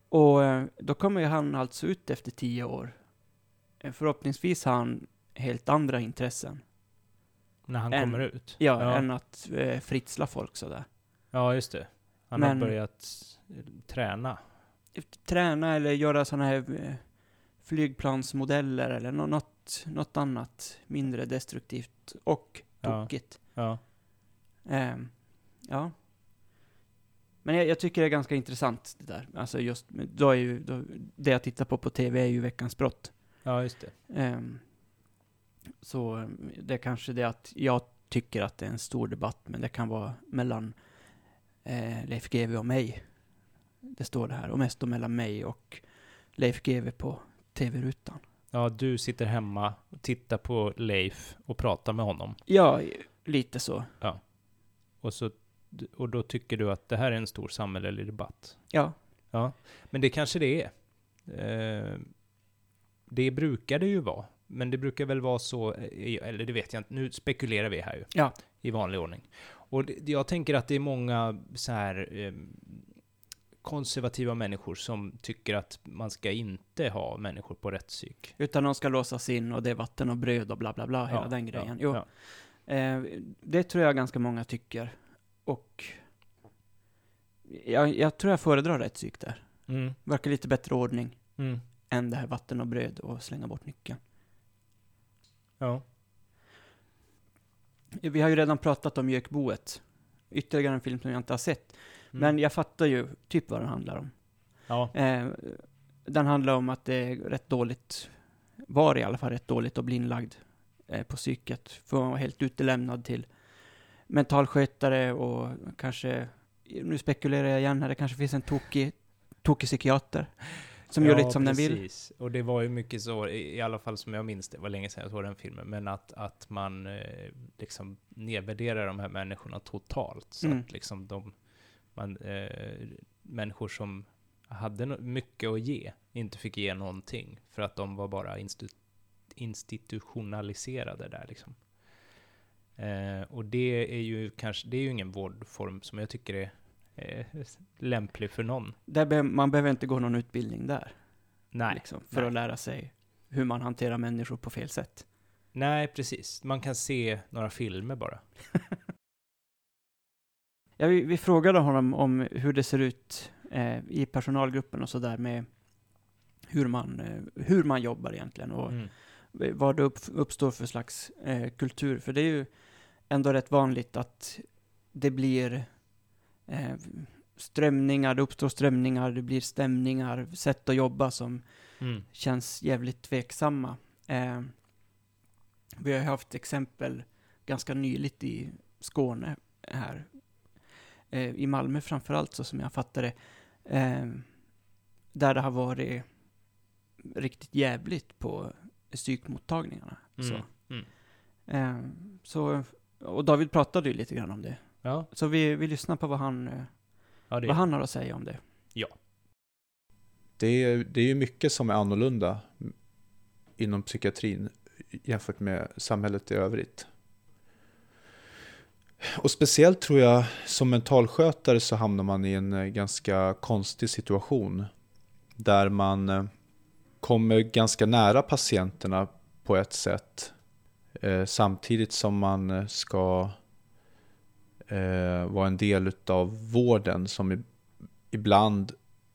Och då kommer ju han alltså ut efter tio år. Förhoppningsvis har han helt andra intressen. När han En- kommer ut. Ja, Ja. än att eh, fritsla folk sådär. Ja, just det. Han Men- har börjat eh, träna. Träna eller göra sådana här eh, flygplansmodeller eller nå- något, något annat mindre destruktivt och Ja. tokigt. Ja. Ehm, ja. Men jag, jag tycker det är ganska intressant det där. Alltså just, då är ju, då, det jag tittar på på TV är ju Veckans brott. Ja, just det. Ehm, så eh, det är kanske det att jag tycker att det är en stor debatt, men det kan vara mellan eh, Leif GW och mig. Det står det här, och mest då mellan mig och Leif GW på TV-rutan. Ja, du sitter hemma och tittar på Leif och pratar med honom. Ja, lite så. Och, så, och då tycker du att det här är en stor samhällelig debatt. Ja, Ja, men det kanske det är. Eh, det brukar det ju vara. Men det brukar väl vara så, eh, eller det vet jag inte, nu spekulerar vi här ju. Ja. I vanlig ordning. Och det, jag tänker att det är många så här eh, konservativa människor som tycker att man ska inte ha människor på rättspsyk. Utan de ska låsas in och det är vatten och bröd och bla bla bla, hela Ja, den grejen. ja, jo, ja. Eh, det tror jag ganska många tycker. Och jag, jag tror jag föredrar rättspsyk där. Mm, Verkar lite bättre ordning mm, än det här vatten och bröd och slänga bort nyckeln. Ja. Vi har ju redan pratat om Gökboet. Ytterligare en film som jag inte har sett. Mm. Men jag fattar ju typ vad den handlar om. ja. Eh, den handlar om att det är rätt dåligt, var i alla fall rätt dåligt att bli inlagd eh, på psyket. För man var helt utelämnad till mentalskötare och kanske, nu spekulerar jag igen här, det kanske finns en tokig, tokig psykiater som gör lite som den vill. precis. Och det var ju mycket så, i i alla fall som jag minns det, var länge sedan jag såg den filmen, men att, att man eh, liksom nedvärderar de här människorna totalt. Så Mm. att liksom de, man, eh, människor som hade no- mycket att ge, inte fick ge någonting, för att de var bara institu- institutionaliserade där liksom. Eh, och det är ju kanske, det är ju ingen vårdform som jag tycker är eh, lämplig för någon. Be- man behöver inte gå någon utbildning där, Nej. liksom, för nej. att lära sig hur man hanterar människor på fel sätt. Nej, precis. Man kan se några filmer bara. (laughs) Ja, vi, vi frågade honom om hur det ser ut eh, i personalgruppen och sådär med hur man, eh, hur man jobbar egentligen och Mm. vad det upp, uppstår för slags eh, kultur. För det är ju ändå rätt vanligt att det blir eh, strömningar, det uppstår strömningar, det blir stämningar, sätt att jobba som Mm. känns jävligt tveksamma. Eh, vi har haft exempel ganska nyligt i Skåne här. Eh, I Malmö framförallt, så som jag fattar det. Eh, där det har varit riktigt jävligt på psykmottagningarna. Mm. Så. Mm. Eh, så, och David pratade ju lite grann om det. Ja, Så vi, vi lyssnar på vad han, eh, ja det vad han har att säga om det. Det är, det är ju mycket som är annorlunda inom psykiatrin jämfört med samhället i övrigt. Och speciellt tror jag som mentalskötare så hamnar man i en eh, ganska konstig situation. Där man eh, kommer ganska nära patienterna på ett sätt. Samtidigt som man ska eh, en del av vården som ibland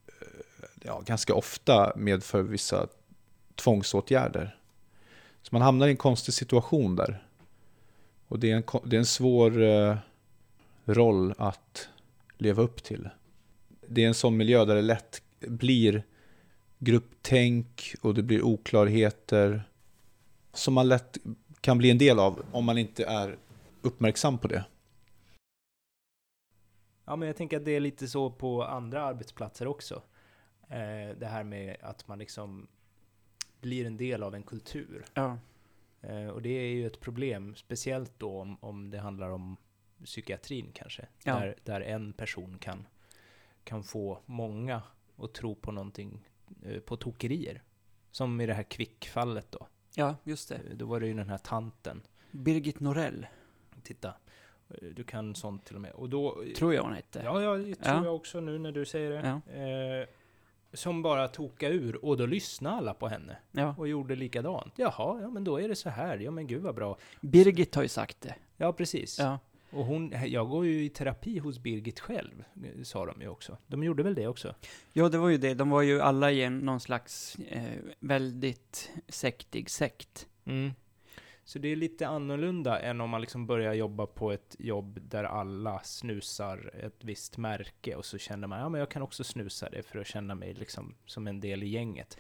eh, ja, ganska ofta medför vissa tvångsåtgärder. Så man hamnar i en konstig situation där. Och det är en, det är en svår eh, roll att leva upp till. Det är en sån miljö där det lätt blir grupptänk och det blir oklarheter som man lätt kan bli en del av om man inte är uppmärksam på det. Ja, men jag tänker att det är lite så på andra arbetsplatser också. Eh, det här med att man liksom blir en del av en kultur. Ja. Eh, och det är ju ett problem, speciellt då om, om det handlar om psykiatrin kanske. Ja. Där, där en person kan, kan få många att tro på någonting, eh, på tokerier. Som i det här kvickfallet då. ja, just det. Eh, Då var det ju den här tanten. Birgit Norell, Titta, du kan sånt till och med. Och då... tror jag hon hette. Ja, ja, det tror Ja. jag också nu när du säger det. Ja. Eh, som bara toka ur och då lyssnade alla på henne Ja. och gjorde likadant. Jaha, ja men då är det så här. Ja men gud vad bra. Birgit har ju sagt det. Ja, precis. Ja. Och hon, jag går ju i terapi hos Birgit själv, eh, sa de ju också. De gjorde väl det också? ja, det var ju det. De var ju alla i en, någon slags eh, väldigt sektig sekt. Mm. Så det är lite annorlunda än om man liksom börjar jobba på ett jobb där alla snusar ett visst märke och så känner man, ja men jag kan också snusa det för att känna mig liksom som en del i gänget.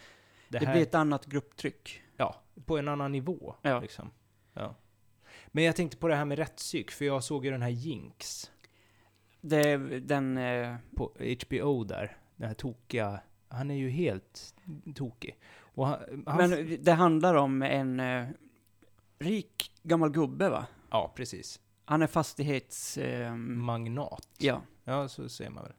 Det, här- blir ett annat grupptryck. Ja, på en annan nivå. Ja. Liksom. Ja. Men jag tänkte på det här med rättspsyk, för jag såg ju den här Jinx Det, den... Eh, på HBO där. Den här tokiga, han är ju helt tokig. Han, han, men det handlar om en eh, rik gammal gubbe, va? ja, precis. Han är fastighets... Eh, Magnat. ja. Ja, så ser man väl.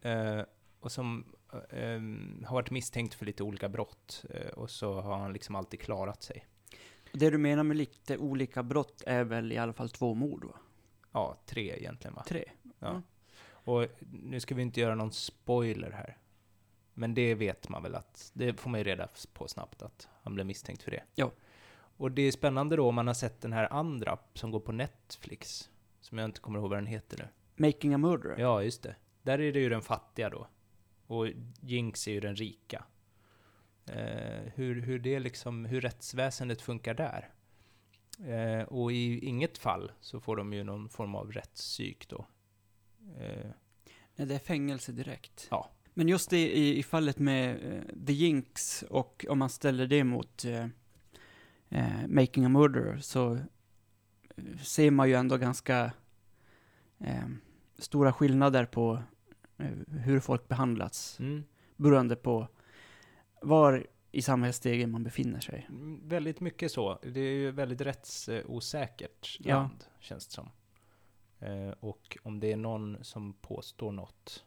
Eh, och som eh, har varit misstänkt för lite olika brott. Eh, och så har han liksom alltid klarat sig. Det du menar med lite olika brott är väl i alla fall två mord, va? Ja, tre egentligen va? Tre. Ja. Mm. Och nu ska vi inte göra någon spoiler här. Men det vet man väl att, det får man ju reda på snabbt att han blev misstänkt för det. Ja. Och det är spännande då om man har sett den här andra som går på Netflix. Som jag inte kommer ihåg vad den heter nu. Making a Murderer. Ja, just det. Där är det ju den fattiga då. Och Jinx är ju den rika. Eh, hur, hur det liksom, hur rättsväsendet funkar där. Eh, och i inget fall så får de ju någon form av rättspsyk då. Eh, Nej, det är fängelse direkt. Ja. Men just i, i fallet med eh, The Jinx och om man ställer det mot eh, Making a Murderer så eh, ser man ju ändå ganska eh, stora skillnader på eh, hur folk behandlats mm. beroende på var i samhällsstegen man befinner sig. Mm, Väldigt mycket så. Det är ju väldigt rättsosäkert Ja. land, känns det som. Eh, och om det är någon som påstår något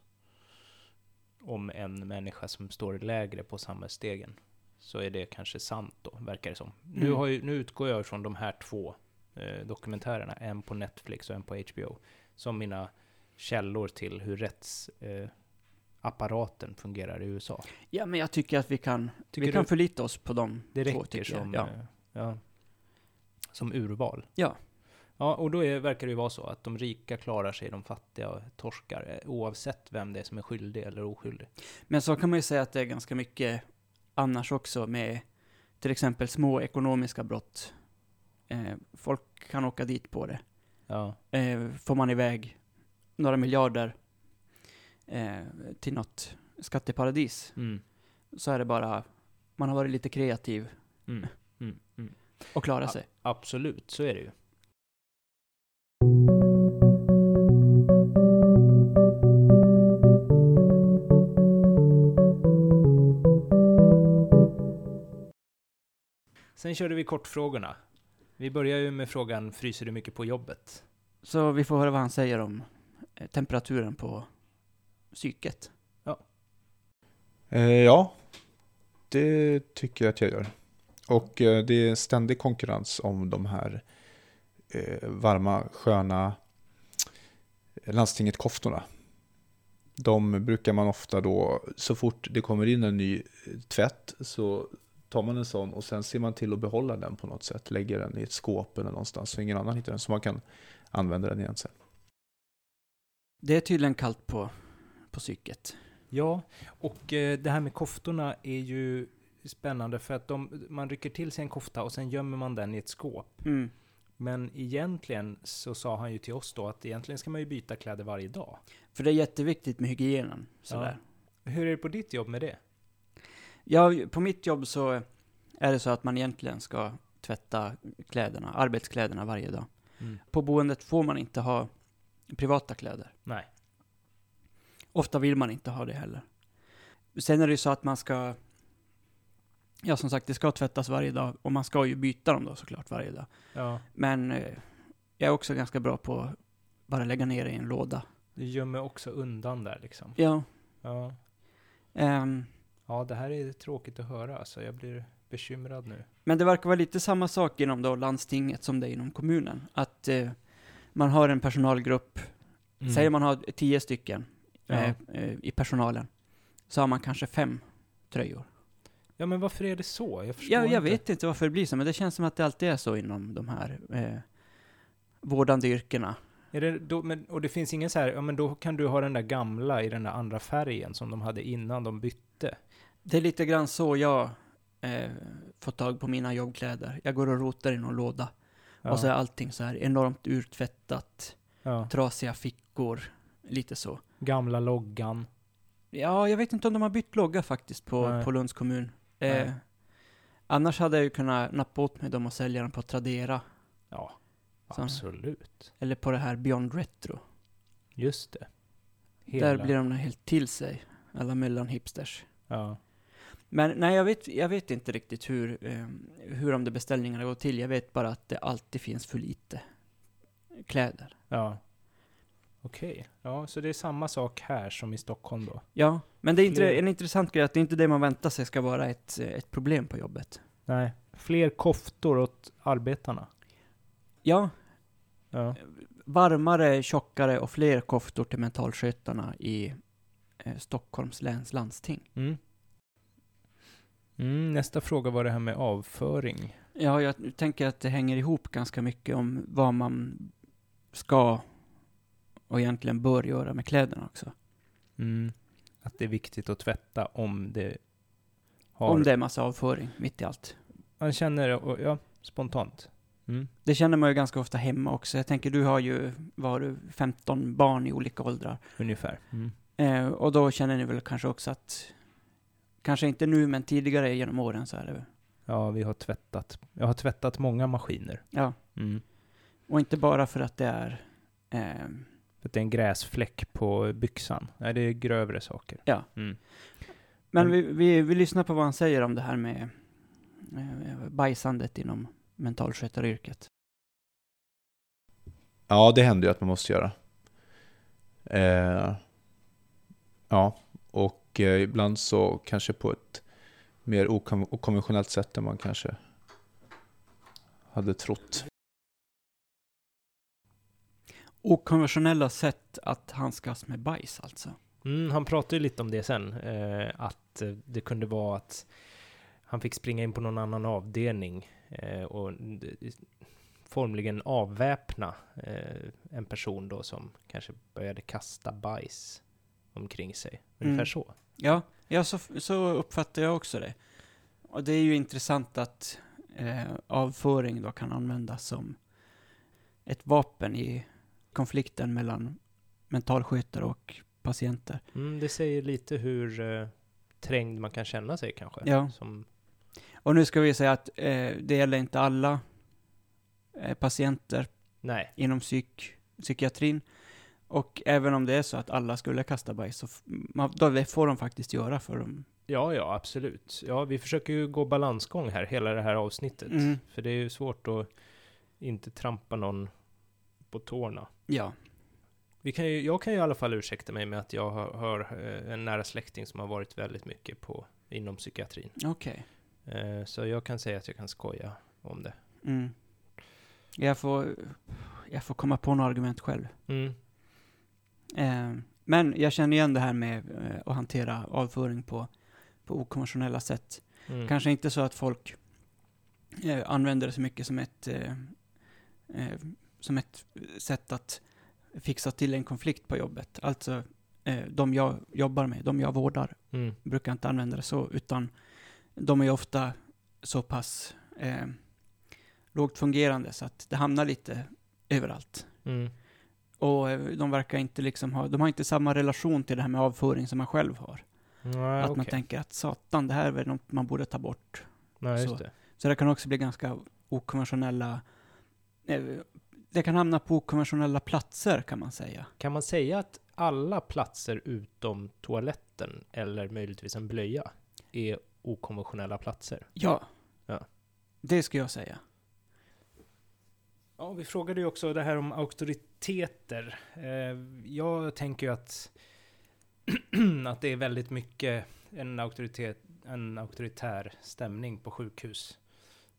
om en människa som står lägre på samhällsstegen, så är det kanske sant då, verkar det som. Nu, Mm. har ju, nu utgår jag från de här två eh, dokumentärerna, en på Netflix och en på HBO, som mina källor till hur rättsapparaten eh, fungerar i USA. Ja, men jag tycker att vi kan, Tycker vi kan du- förlita oss på de Det två, räcker tycker jag. som, Ja. eh, ja, som urval. Ja. Ja, och då är, verkar det ju vara så att de rika klarar sig, de fattiga torskar, eh, oavsett vem det är som är skyldig eller oskyldig. Men så kan man ju säga att det är ganska mycket annars också med till exempel små ekonomiska brott. Eh, folk kan åka dit på det. Ja, Eh, får man iväg några miljarder eh, till något skatteparadis mm, så är det bara, man har varit lite kreativ mm, mm, mm. och klarat sig. Absolut, så är det ju. Sen körde vi kortfrågorna. Vi börjar ju med frågan, fryser du mycket på jobbet? Så vi får höra vad han säger om eh, temperaturen på psyket. Eh, ja, det tycker jag att jag gör. Och eh, det är ständig konkurrens om de här eh, varma, sköna landstinget-koftorna. De brukar man ofta då, så fort det kommer in en ny eh, tvätt så tar man en sån och sen ser man till att behålla den på något sätt. Lägger den i ett skåp eller någonstans så ingen annan hittar den. Så man kan använda den igen sen. Det är tydligen kallt på, på psyket. Ja, och eh, det här med koftorna är ju spännande för att de, man rycker till sig en kofta och sen gömmer man den i ett skåp. Mm. Men egentligen så sa han ju till oss då att egentligen ska man ju byta kläder varje dag. För det är jätteviktigt med hygienen. Sådär. Hur är det på ditt jobb med det? Ja, på mitt jobb så är det så att man egentligen ska tvätta kläderna, arbetskläderna varje dag. På boendet får man inte ha privata kläder. Nej. Ofta vill man inte ha det heller. Sen är det ju så att man ska, ja som sagt, det ska tvättas varje dag och man ska ju byta dem då såklart varje dag. Ja, Men eh, jag är också ganska bra på att bara lägga ner det i en låda. det gömmer också undan där liksom. Ja, Ja. ehm, ja, det här är tråkigt att höra alltså. Jag blir bekymrad nu. Men det verkar vara lite samma sak inom då landstinget som det är inom kommunen. Att eh, man har en personalgrupp, säger man har tio stycken Ja. eh, eh, i personalen, så har man kanske fem tröjor. Ja, men varför är det så? Jag förstår Jag, jag inte. vet inte varför det blir så, men det känns som att det alltid är så inom de här eh, vårdande yrkena. Är det då, men, och det finns ingen så här, ja men då kan du ha den där gamla i den där andra färgen som de hade innan de bytte. Det är lite grann så jag eh, får tag på mina jobbkläder. Jag går och rotar i någon låda. Ja. Och så är allting så här enormt urtvättat, ja. trasiga fickor, lite så. Gamla loggan. Ja, jag vet inte om de har bytt logga faktiskt på, Nej. på Lunds kommun. Eh, annars hade jag ju kunnat nappa åt mig dem och sälja dem på Tradera. Ja, Så. absolut. Eller på det här Beyond Retro. Just det. Där blir de helt till sig, alla mellanhipsters. Ja. Men nej, jag vet, jag vet inte riktigt hur, eh, hur de där beställningarna går till. Jag vet bara att det alltid finns för lite kläder. Ja. Okej. Ja, så det är samma sak här som i Stockholm då? Ja, men det är inte, en intressant grej att det är inte det man väntar sig ska vara ett, ett problem på jobbet. Nej. Fler koftor åt arbetarna? Ja, Ja. varmare, tjockare och fler koftor till mentalskötarna i eh, Stockholms läns landsting. Mm. Mm, nästa fråga var det här med avföring. Ja, jag tänker att det hänger ihop ganska mycket om vad man ska och egentligen bör göra med kläderna också. Mm. Att det är viktigt att tvätta om det har... Om det är massa avföring mitt i allt. Man känner det, och- ja, spontant. Mm. Det känner man ju ganska ofta hemma också. Jag tänker, du har ju, vad har du, 15 barn i olika åldrar. Ungefär. Mm. Eh, och då känner ni väl kanske också att, kanske inte nu, men tidigare genom åren så är det, Ja, vi har tvättat. Jag har tvättat många maskiner. ja. Mm. Och inte bara för att det är, eh, För att det är en gräsfläck på byxan. Nej, det är grövre saker. Ja. Mm. Men Men- vi, vi, vi lyssnar på vad han säger om det här med eh, bajsandet inom mentalskötaryrket. Ja, det händer ju att man måste göra. Eh, ja, och eh, ibland så kanske på ett mer okon- okonventionellt sätt än man kanske hade trott. Okonventionella sätt att handskas med bajs alltså. Mm, han pratade ju lite om det sen, eh, att det kunde vara att han fick springa in på någon annan avdelning eh, och formligen avväpna eh, en person då som kanske började kasta bajs omkring sig. Ungefär Mm. så. Ja, ja så, så uppfattar jag också det. Och det är ju intressant att eh, avföring då kan användas som ett vapen i konflikten mellan mentalskötare och patienter. Mm, det säger lite hur eh, trängd man kan känna sig kanske. Ja. Som, Och nu ska vi säga att eh, det gäller inte alla eh, patienter nej, inom psyk, psykiatrin. Och även om det är så att alla skulle kasta bajs, så man, det får de faktiskt göra för dem. ja, ja, absolut. Ja, vi försöker ju gå balansgång här, hela det här avsnittet. Mm. För det är ju svårt att inte trampa någon på tårna. Ja. Vi kan ju, jag kan ju i alla fall ursäkta mig med att jag har, har eh, en nära släkting som har varit väldigt mycket på, inom psykiatrin. Okej. Eh, Så jag kan säga att jag kan skoja om det. Mm. Jag får, jag får komma på några argument själv. Mm. Eh, men jag känner igen det här med eh, att hantera avföring på, på okonventionella sätt. Mm. Kanske inte så att folk eh, använder det så mycket som ett, eh, eh, som ett sätt att fixa till en konflikt på jobbet. Alltså, eh, de jag jobbar med, de jag vårdar, Mm. brukar inte använda det så, utan de är ofta så pass lågt fungerande så att det hamnar lite överallt. Mm. Och eh, de verkar inte liksom ha, de har inte samma relation till det här med avföring som man själv har. Nej, att man okej. tänker att satan, det här är väl något man borde ta bort. Nej, så. det. Så det kan också bli ganska okonventionella, eh, det kan hamna på okonventionella platser kan man säga. Kan man säga att alla platser utom toaletten, eller möjligtvis en blöja, är okonventionella platser? Ja. Ja. Det ska jag säga. Ja, vi frågade ju också det här om auktoriteter. Eh, jag tänker ju att, (clears throat) att det är väldigt mycket en, auktoritet, en auktoritär stämning på sjukhus.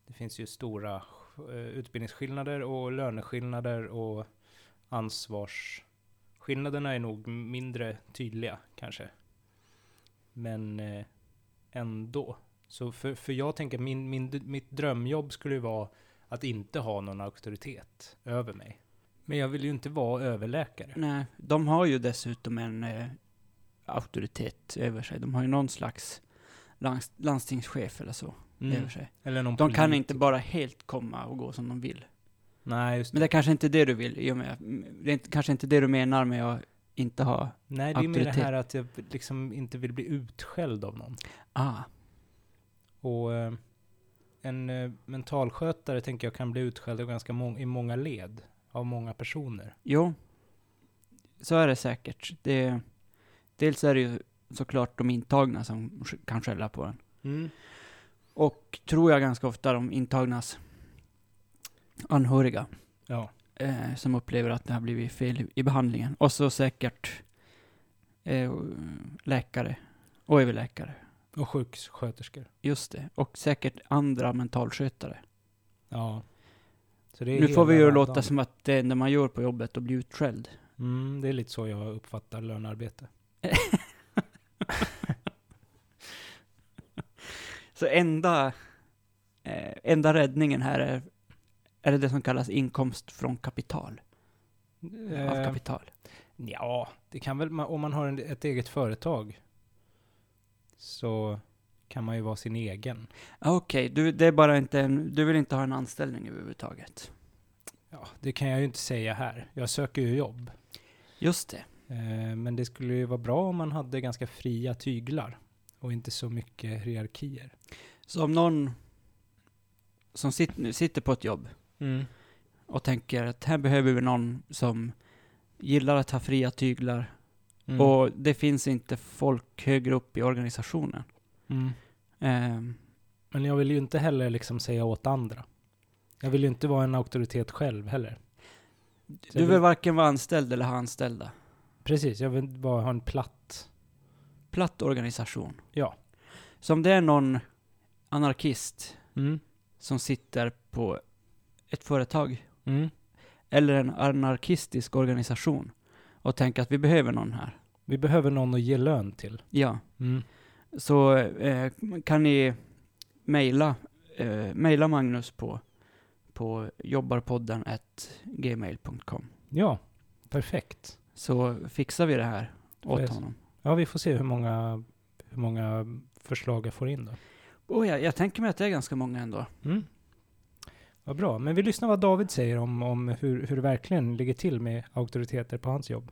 Det finns ju stora eh, utbildningsskillnader och löneskillnader och ansvarsskillnaderna är nog mindre tydliga kanske. Men eh, ändå. Så för, för jag tänker, min, min, mitt drömjobb skulle ju vara att inte ha någon auktoritet över mig. Men jag vill ju inte vara överläkare. Nej, de har ju dessutom en eh, auktoritet över sig. De har ju någon slags lands, landstingschef eller så över Mm. sig. Eller någon De kan politiker. inte bara helt komma och gå som de vill. Nej, just Men det. det är kanske inte det du vill, med, det är inte, kanske inte det du menar med att inte ha, Nej, det är mer det auktoritet. här att jag liksom inte vill bli utskälld av någon. ah, Och eh, en eh, mentalskötare tänker jag kan bli utskälld ganska må- i många led. Av många personer. jo, så är det säkert. Det, dels är det ju såklart de intagna som kan skälla på en. Mm. Och tror jag ganska ofta de intagnas anhöriga. Ja. eh, som upplever att det har blivit fel i behandlingen. Och så säkert eh, läkare och överläkare. Och sjuksköterskor. Just det. Och säkert andra mentalskötare. Ja. Så det är Nu får vi ju låta radan. som att det enda man gör på jobbet och blir utskälld. Mm, det är lite så jag uppfattar lönearbete. (laughs) Så enda, eh, enda räddningen här är, är det det som kallas inkomst från kapital. Av Eh, kapital. Ja, det kan väl, om man har en, ett eget företag så kan man ju vara sin egen. Okej, du, det är bara inte en, du vill inte ha en anställning överhuvudtaget. Ja, det kan jag ju inte säga här. Jag söker ju jobb. Just det. Eh, men det skulle ju vara bra om man hade ganska fria tyglar och inte så mycket hierarkier. Så om någon som sit, sitter på ett jobb Mm. och tänker att här behöver vi någon som gillar att ha fria tyglar Mm. och det finns inte folk högre upp i organisationen. Mm. Ehm, Men jag vill ju inte heller liksom säga åt andra. Jag vill ju inte vara en auktoritet själv heller. du vill varken vara anställd eller ha anställda. Precis, jag vill bara ha en platt. Platt organisation. Ja. Så om det är någon anarkist Mm. som sitter på ett företag Mm. eller en anarkistisk organisation och tänker att vi behöver någon här. Vi behöver någon att ge lön till. Ja, Mm. så eh, kan ni mejla eh, mejla Magnus på, på jobbarpodden gmail.com Ja, perfekt. så fixar vi det här åt Yes. honom. Ja, vi får se hur många, hur många förslag jag får in då. Oh, ja, jag tänker mig att det är ganska många ändå. Mm. Vad bra. Men vi lyssnar vad David säger om, om hur, hur det verkligen ligger till med auktoriteter på hans jobb.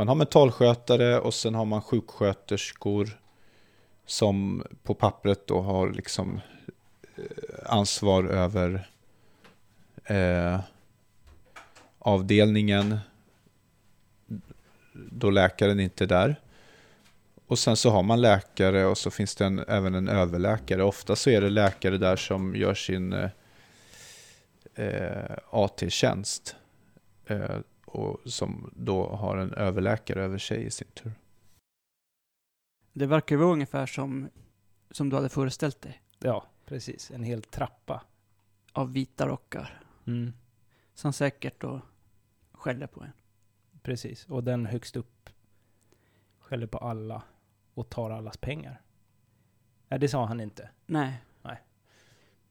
Man har mentalskötare och sen har man sjuksköterskor som på pappret då har liksom eh, ansvar över eh, avdelningen då läkaren inte är där. Och sen så har man läkare och så finns det en, även en överläkare. Ofta så är det läkare där som gör sin eh, AT-tjänst. Eh, och som då har en överläkare över sig i sin tur. Det verkar vara ungefär som, som du hade föreställt dig. Ja, precis. En hel trappa. Av vita rockar. Mm. Som säkert då skäller på en. Precis. Och den högst upp skäller på alla och tar allas pengar. Nej, det sa han inte. Nej. Nej.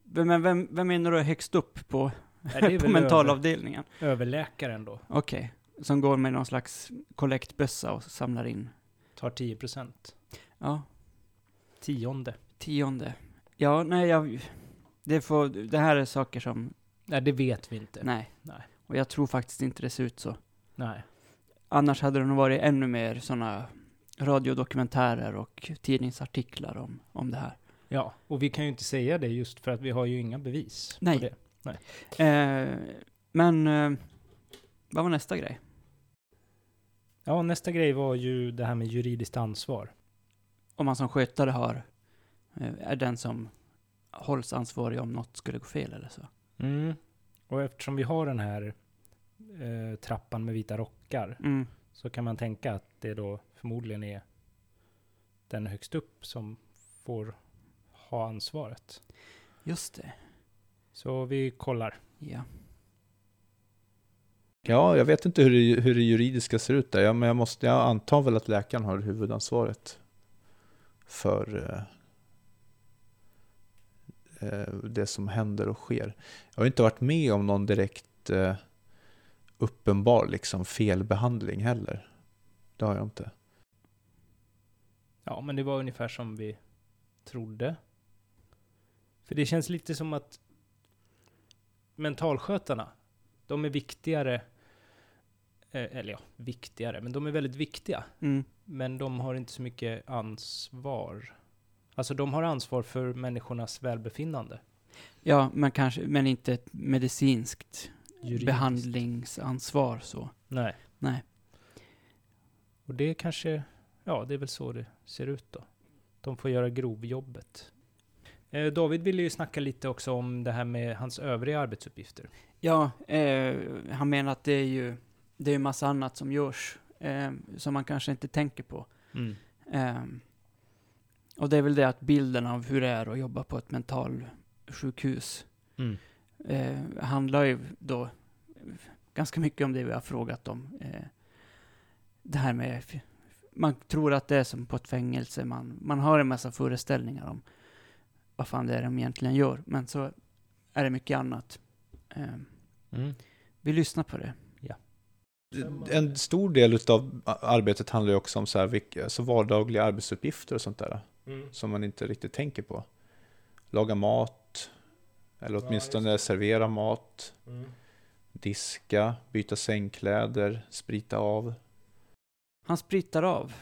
Men vem, vem menar du högst upp på, (laughs) på mentalavdelningen? över, överläkaren då. Okej. Som går med någon slags kollektbössa och samlar in. Tar 10 procent. Ja, Tionde. tionde. Ja, nej, jag... Det, får, det här är saker som... Nej, det vet vi inte. Nej. Nej. Och jag tror faktiskt inte det ser ut så. Nej. Annars hade det nog varit ännu mer sådana radiodokumentärer och tidningsartiklar om, om det här. Ja, och vi kan ju inte säga det just för att vi har ju inga bevis. på Nej. Eh, men, eh, vad var nästa grej? Ja, nästa grej var ju det här med juridiskt ansvar. Om man som skötare har, eh, är den som hålls ansvarig om något skulle gå fel eller så. Mm. Och eftersom vi har den här eh, trappan med vita rockar Mm. så kan man tänka att det då förmodligen är den högst upp som får ha ansvaret. Just det. Så vi kollar. Ja. Ja, jag vet inte hur det, hur det juridiska ser ut där. Ja, men jag, måste, jag antar väl att läkaren har huvudansvaret för eh, eh, det som händer och sker. Jag har inte varit med om någon direkt eh, uppenbar liksom, felbehandling heller. Det har jag inte. Ja, men det var ungefär som vi trodde. För det känns lite som att mentalskötarna, de är viktigare, eh, eller ja, viktigare, men de är väldigt viktiga. Mm. Men de har inte så mycket ansvar. Alltså de har ansvar för människornas välbefinnande. Ja, men kanske, men inte ett medicinskt Juridiskt. behandlingsansvar så. Nej. Nej. Och det kanske, ja det är väl så det ser ut då. De får göra grovjobbet. Eh, David ville ju snacka lite också om det här med hans övriga arbetsuppgifter. Ja, eh, han menar att det är ju, det är massa annat som görs, eh, som man kanske inte tänker på. Mm. Eh, och det är väl det att bilden av hur det är att jobba på ett mentalsjukhus Mm. eh, handlar ju då ganska mycket om det vi har frågat om. Eh, det här med, man tror att det är som på ett fängelse, man, man har en massa föreställningar om vad fan det är de egentligen gör, men så är det mycket annat. Eh, Mm. vi lyssnar på det. En stor del av arbetet handlar ju också om så här, vilka, alltså vardagliga arbetsuppgifter och sånt där. Som man inte riktigt tänker på. Laga mat, eller Ja, åtminstone just servera mat, Mm. diska, byta sängkläder, sprita av. Han spritar av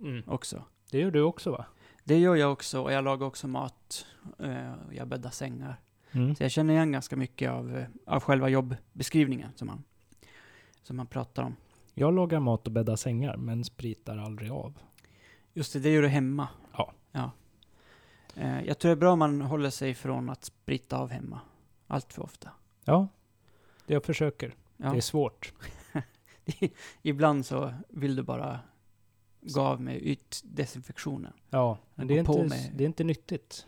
Mm. också. Det gör du också va? Det gör jag också, och jag lagar också mat. eh, och jag bäddar sängar. Mm. Så jag känner igen ganska mycket av, eh, av själva jobbeskrivningen som man, som man pratar om. Jag lagar mat och bäddar sängar, men spritar aldrig av. Just det, det gör du hemma. Ja. ja. Eh, jag tror det är bra om man håller sig från att sprita av hemma. Allt för ofta. Ja, det jag försöker. Ja. Det är svårt. (laughs) Ibland så vill du bara gå av med ytdesinfektionen. Ja, men det är, inte, det är inte nyttigt.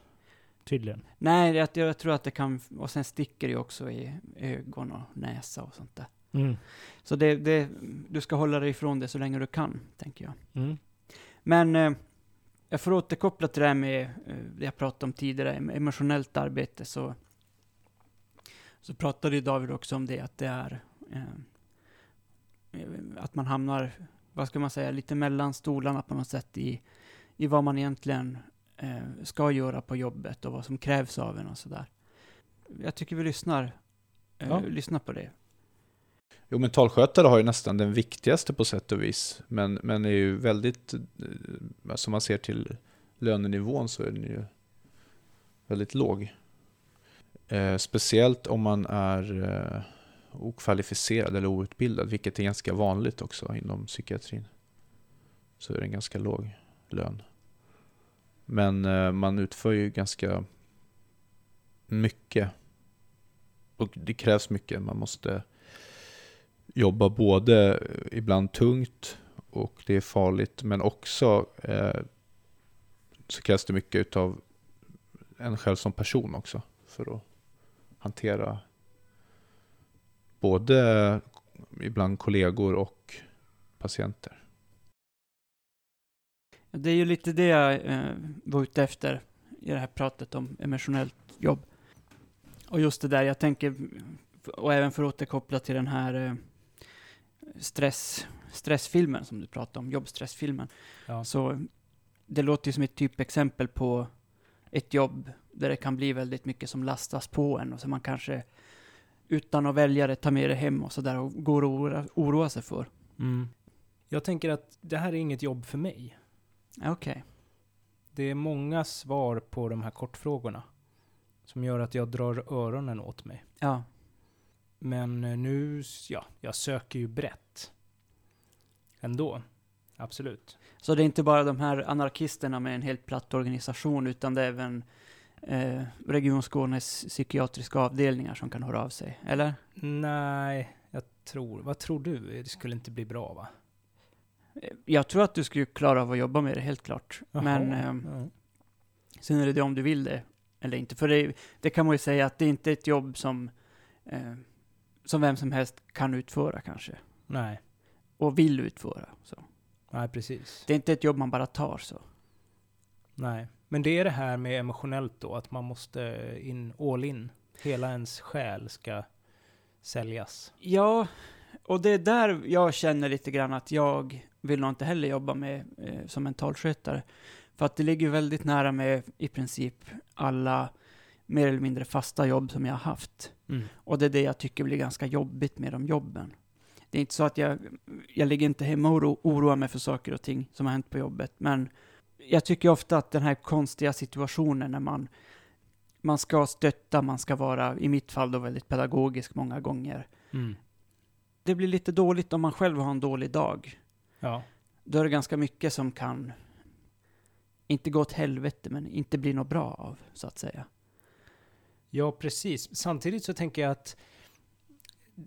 Tydligen. Nej, jag, jag tror att det kan... Och sen sticker det ju också i ögon och näsa och sånt där. Mm. Så det, det, du ska hålla dig ifrån det så länge du kan, tänker jag. Mm. Men eh, jag får återkoppla till det här med eh, det jag pratade om tidigare, emotionellt arbete. Så, så pratade ju David också om det, att det är eh, att man hamnar, vad ska man säga, lite mellan stolarna på något sätt i, i vad man egentligen eh, ska göra på jobbet och vad som krävs av en och sådär. Jag tycker vi lyssnar, eh, Ja. lyssnar på det. Jo, men talskötare har ju nästan den viktigaste på sätt och vis. Men, men är ju väldigt, eh, som man ser till lönenivån så är den ju väldigt låg. Eh, speciellt om man är eh, okvalificerad eller outbildad, vilket är ganska vanligt också inom psykiatrin. Så är det en ganska låg lön. Men eh, man utför ju ganska mycket. Och det krävs mycket. Man måste jobba både eh, ibland tungt och det är farligt men också eh, så krävs det mycket av en själv som person också för att hantera både ibland kollegor och patienter. Det är ju lite det jag eh, var ute efter i det här pratet om emotionellt jobb. Och just det där, jag tänker, och även för att återkoppla till den här eh, stress, stressfilmen som du pratade om, jobbstressfilmen. Ja. Så det låter ju som ett typexempel på ett jobb där det kan bli väldigt mycket som lastas på en och som man kanske utan att välja det tar med det hem och sådär och går och oroa, oroa sig för. Mm. Jag tänker att det här är inget jobb för mig. Okej. Det är många svar på de här kortfrågorna som gör att jag drar öronen åt mig. Ja. Men eh, nu, ja, jag söker ju brett. Ändå. Absolut. Så det är inte bara de här anarkisterna med en helt platt organisation, utan det är även eh, Region Skånes psykiatriska avdelningar som kan höra av sig, eller? Nej, jag tror... Vad tror du? Det skulle inte bli bra va? Eh, Jag tror att du skulle klara av att jobba med det, helt klart. Jaha, Men eh, ja. sen är det det om du vill det, eller inte. För det, det kan man ju säga att det är inte ett jobb som, eh, som vem som helst kan utföra kanske. Nej, Och vill utföra. Så. nej precis. Det är inte ett jobb man bara tar så. Nej. Men det är det här med emotionellt då, att man måste in all in. Hela ens själ ska säljas. Ja, och det är där jag känner lite grann att jag vill nog inte heller jobba med eh, som mentalskötare. För att det ligger väldigt nära med i princip alla mer eller mindre fasta jobb som jag har haft. Mm. Och det är det jag tycker blir ganska jobbigt med de jobben. Det är inte så att jag, jag ligger inte hemma och oro, oroar mig för saker och ting som har hänt på jobbet, men jag tycker ofta att den här konstiga situationen när man, man ska stötta, man ska vara, i mitt fall då väldigt pedagogisk många gånger. Mm. Det blir lite dåligt om man själv har en dålig dag. Ja. Då är det ganska mycket som kan, inte gå åt helvete, men inte bli något bra av, så att säga. ja, precis. Samtidigt så tänker jag att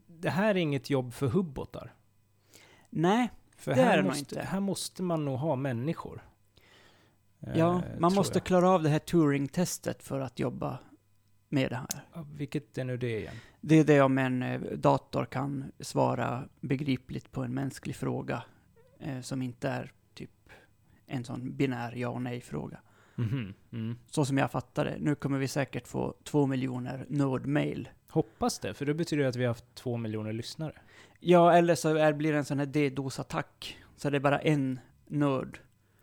det här är inget jobb för hubbotar. Nej, För Det här, är det nog måste, inte. här måste man nog ha människor. Ja, Eh, man måste jag. klara av det här Turing-testet för att jobba med det här. Ja, Vilket är nu det igen? Det är det om en eh, dator kan svara begripligt på en mänsklig fråga eh, som inte är typ en sån binär ja och nej-fråga. Mhm, Mm. Så som jag fattar det. Nu kommer vi säkert få två miljoner nördmail. Hoppas det, för det betyder det att vi har haft två miljoner lyssnare. Ja, eller så är, blir det en sån här DDoS-attack. Så det är bara en nörd.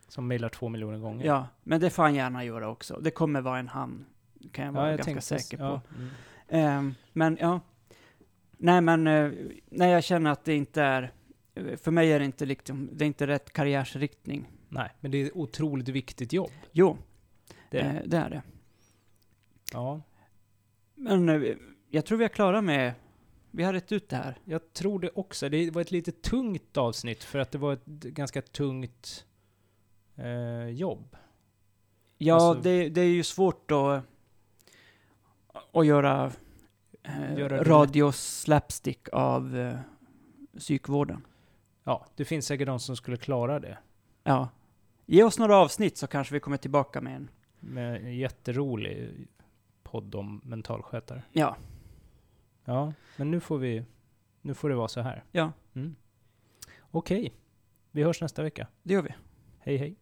Som mejlar två miljoner gånger. Ja, men det får han gärna göra också. Det kommer vara en han. Kan jag vara ganska tänkte- säker på. ja, mm. Men ja. Nej men, eh, nej jag känner att det inte är, för mig är det inte liksom, det är inte rätt karriärsriktning. Nej, men det är ett otroligt viktigt jobb. Jo, Det är. eh, det är det. Ja, Men eh, jag tror vi är klara med, vi har rätt ut det här. jag tror det också. Det var ett lite tungt avsnitt för att det var ett ganska tungt eh, jobb. Ja, Alltså- det, det är ju svårt att, att göra, eh, Göra det radio slapstick av eh, psykvården. Ja, det finns säkert de som skulle klara det. Ja. Ge oss några avsnitt så kanske vi kommer tillbaka med en. Med en jätterolig podd om mentalskötare. Ja. Ja, men nu får vi... Nu får det vara så här. Ja. Mm. Okej. Vi hörs nästa vecka. Det gör vi. Hej hej.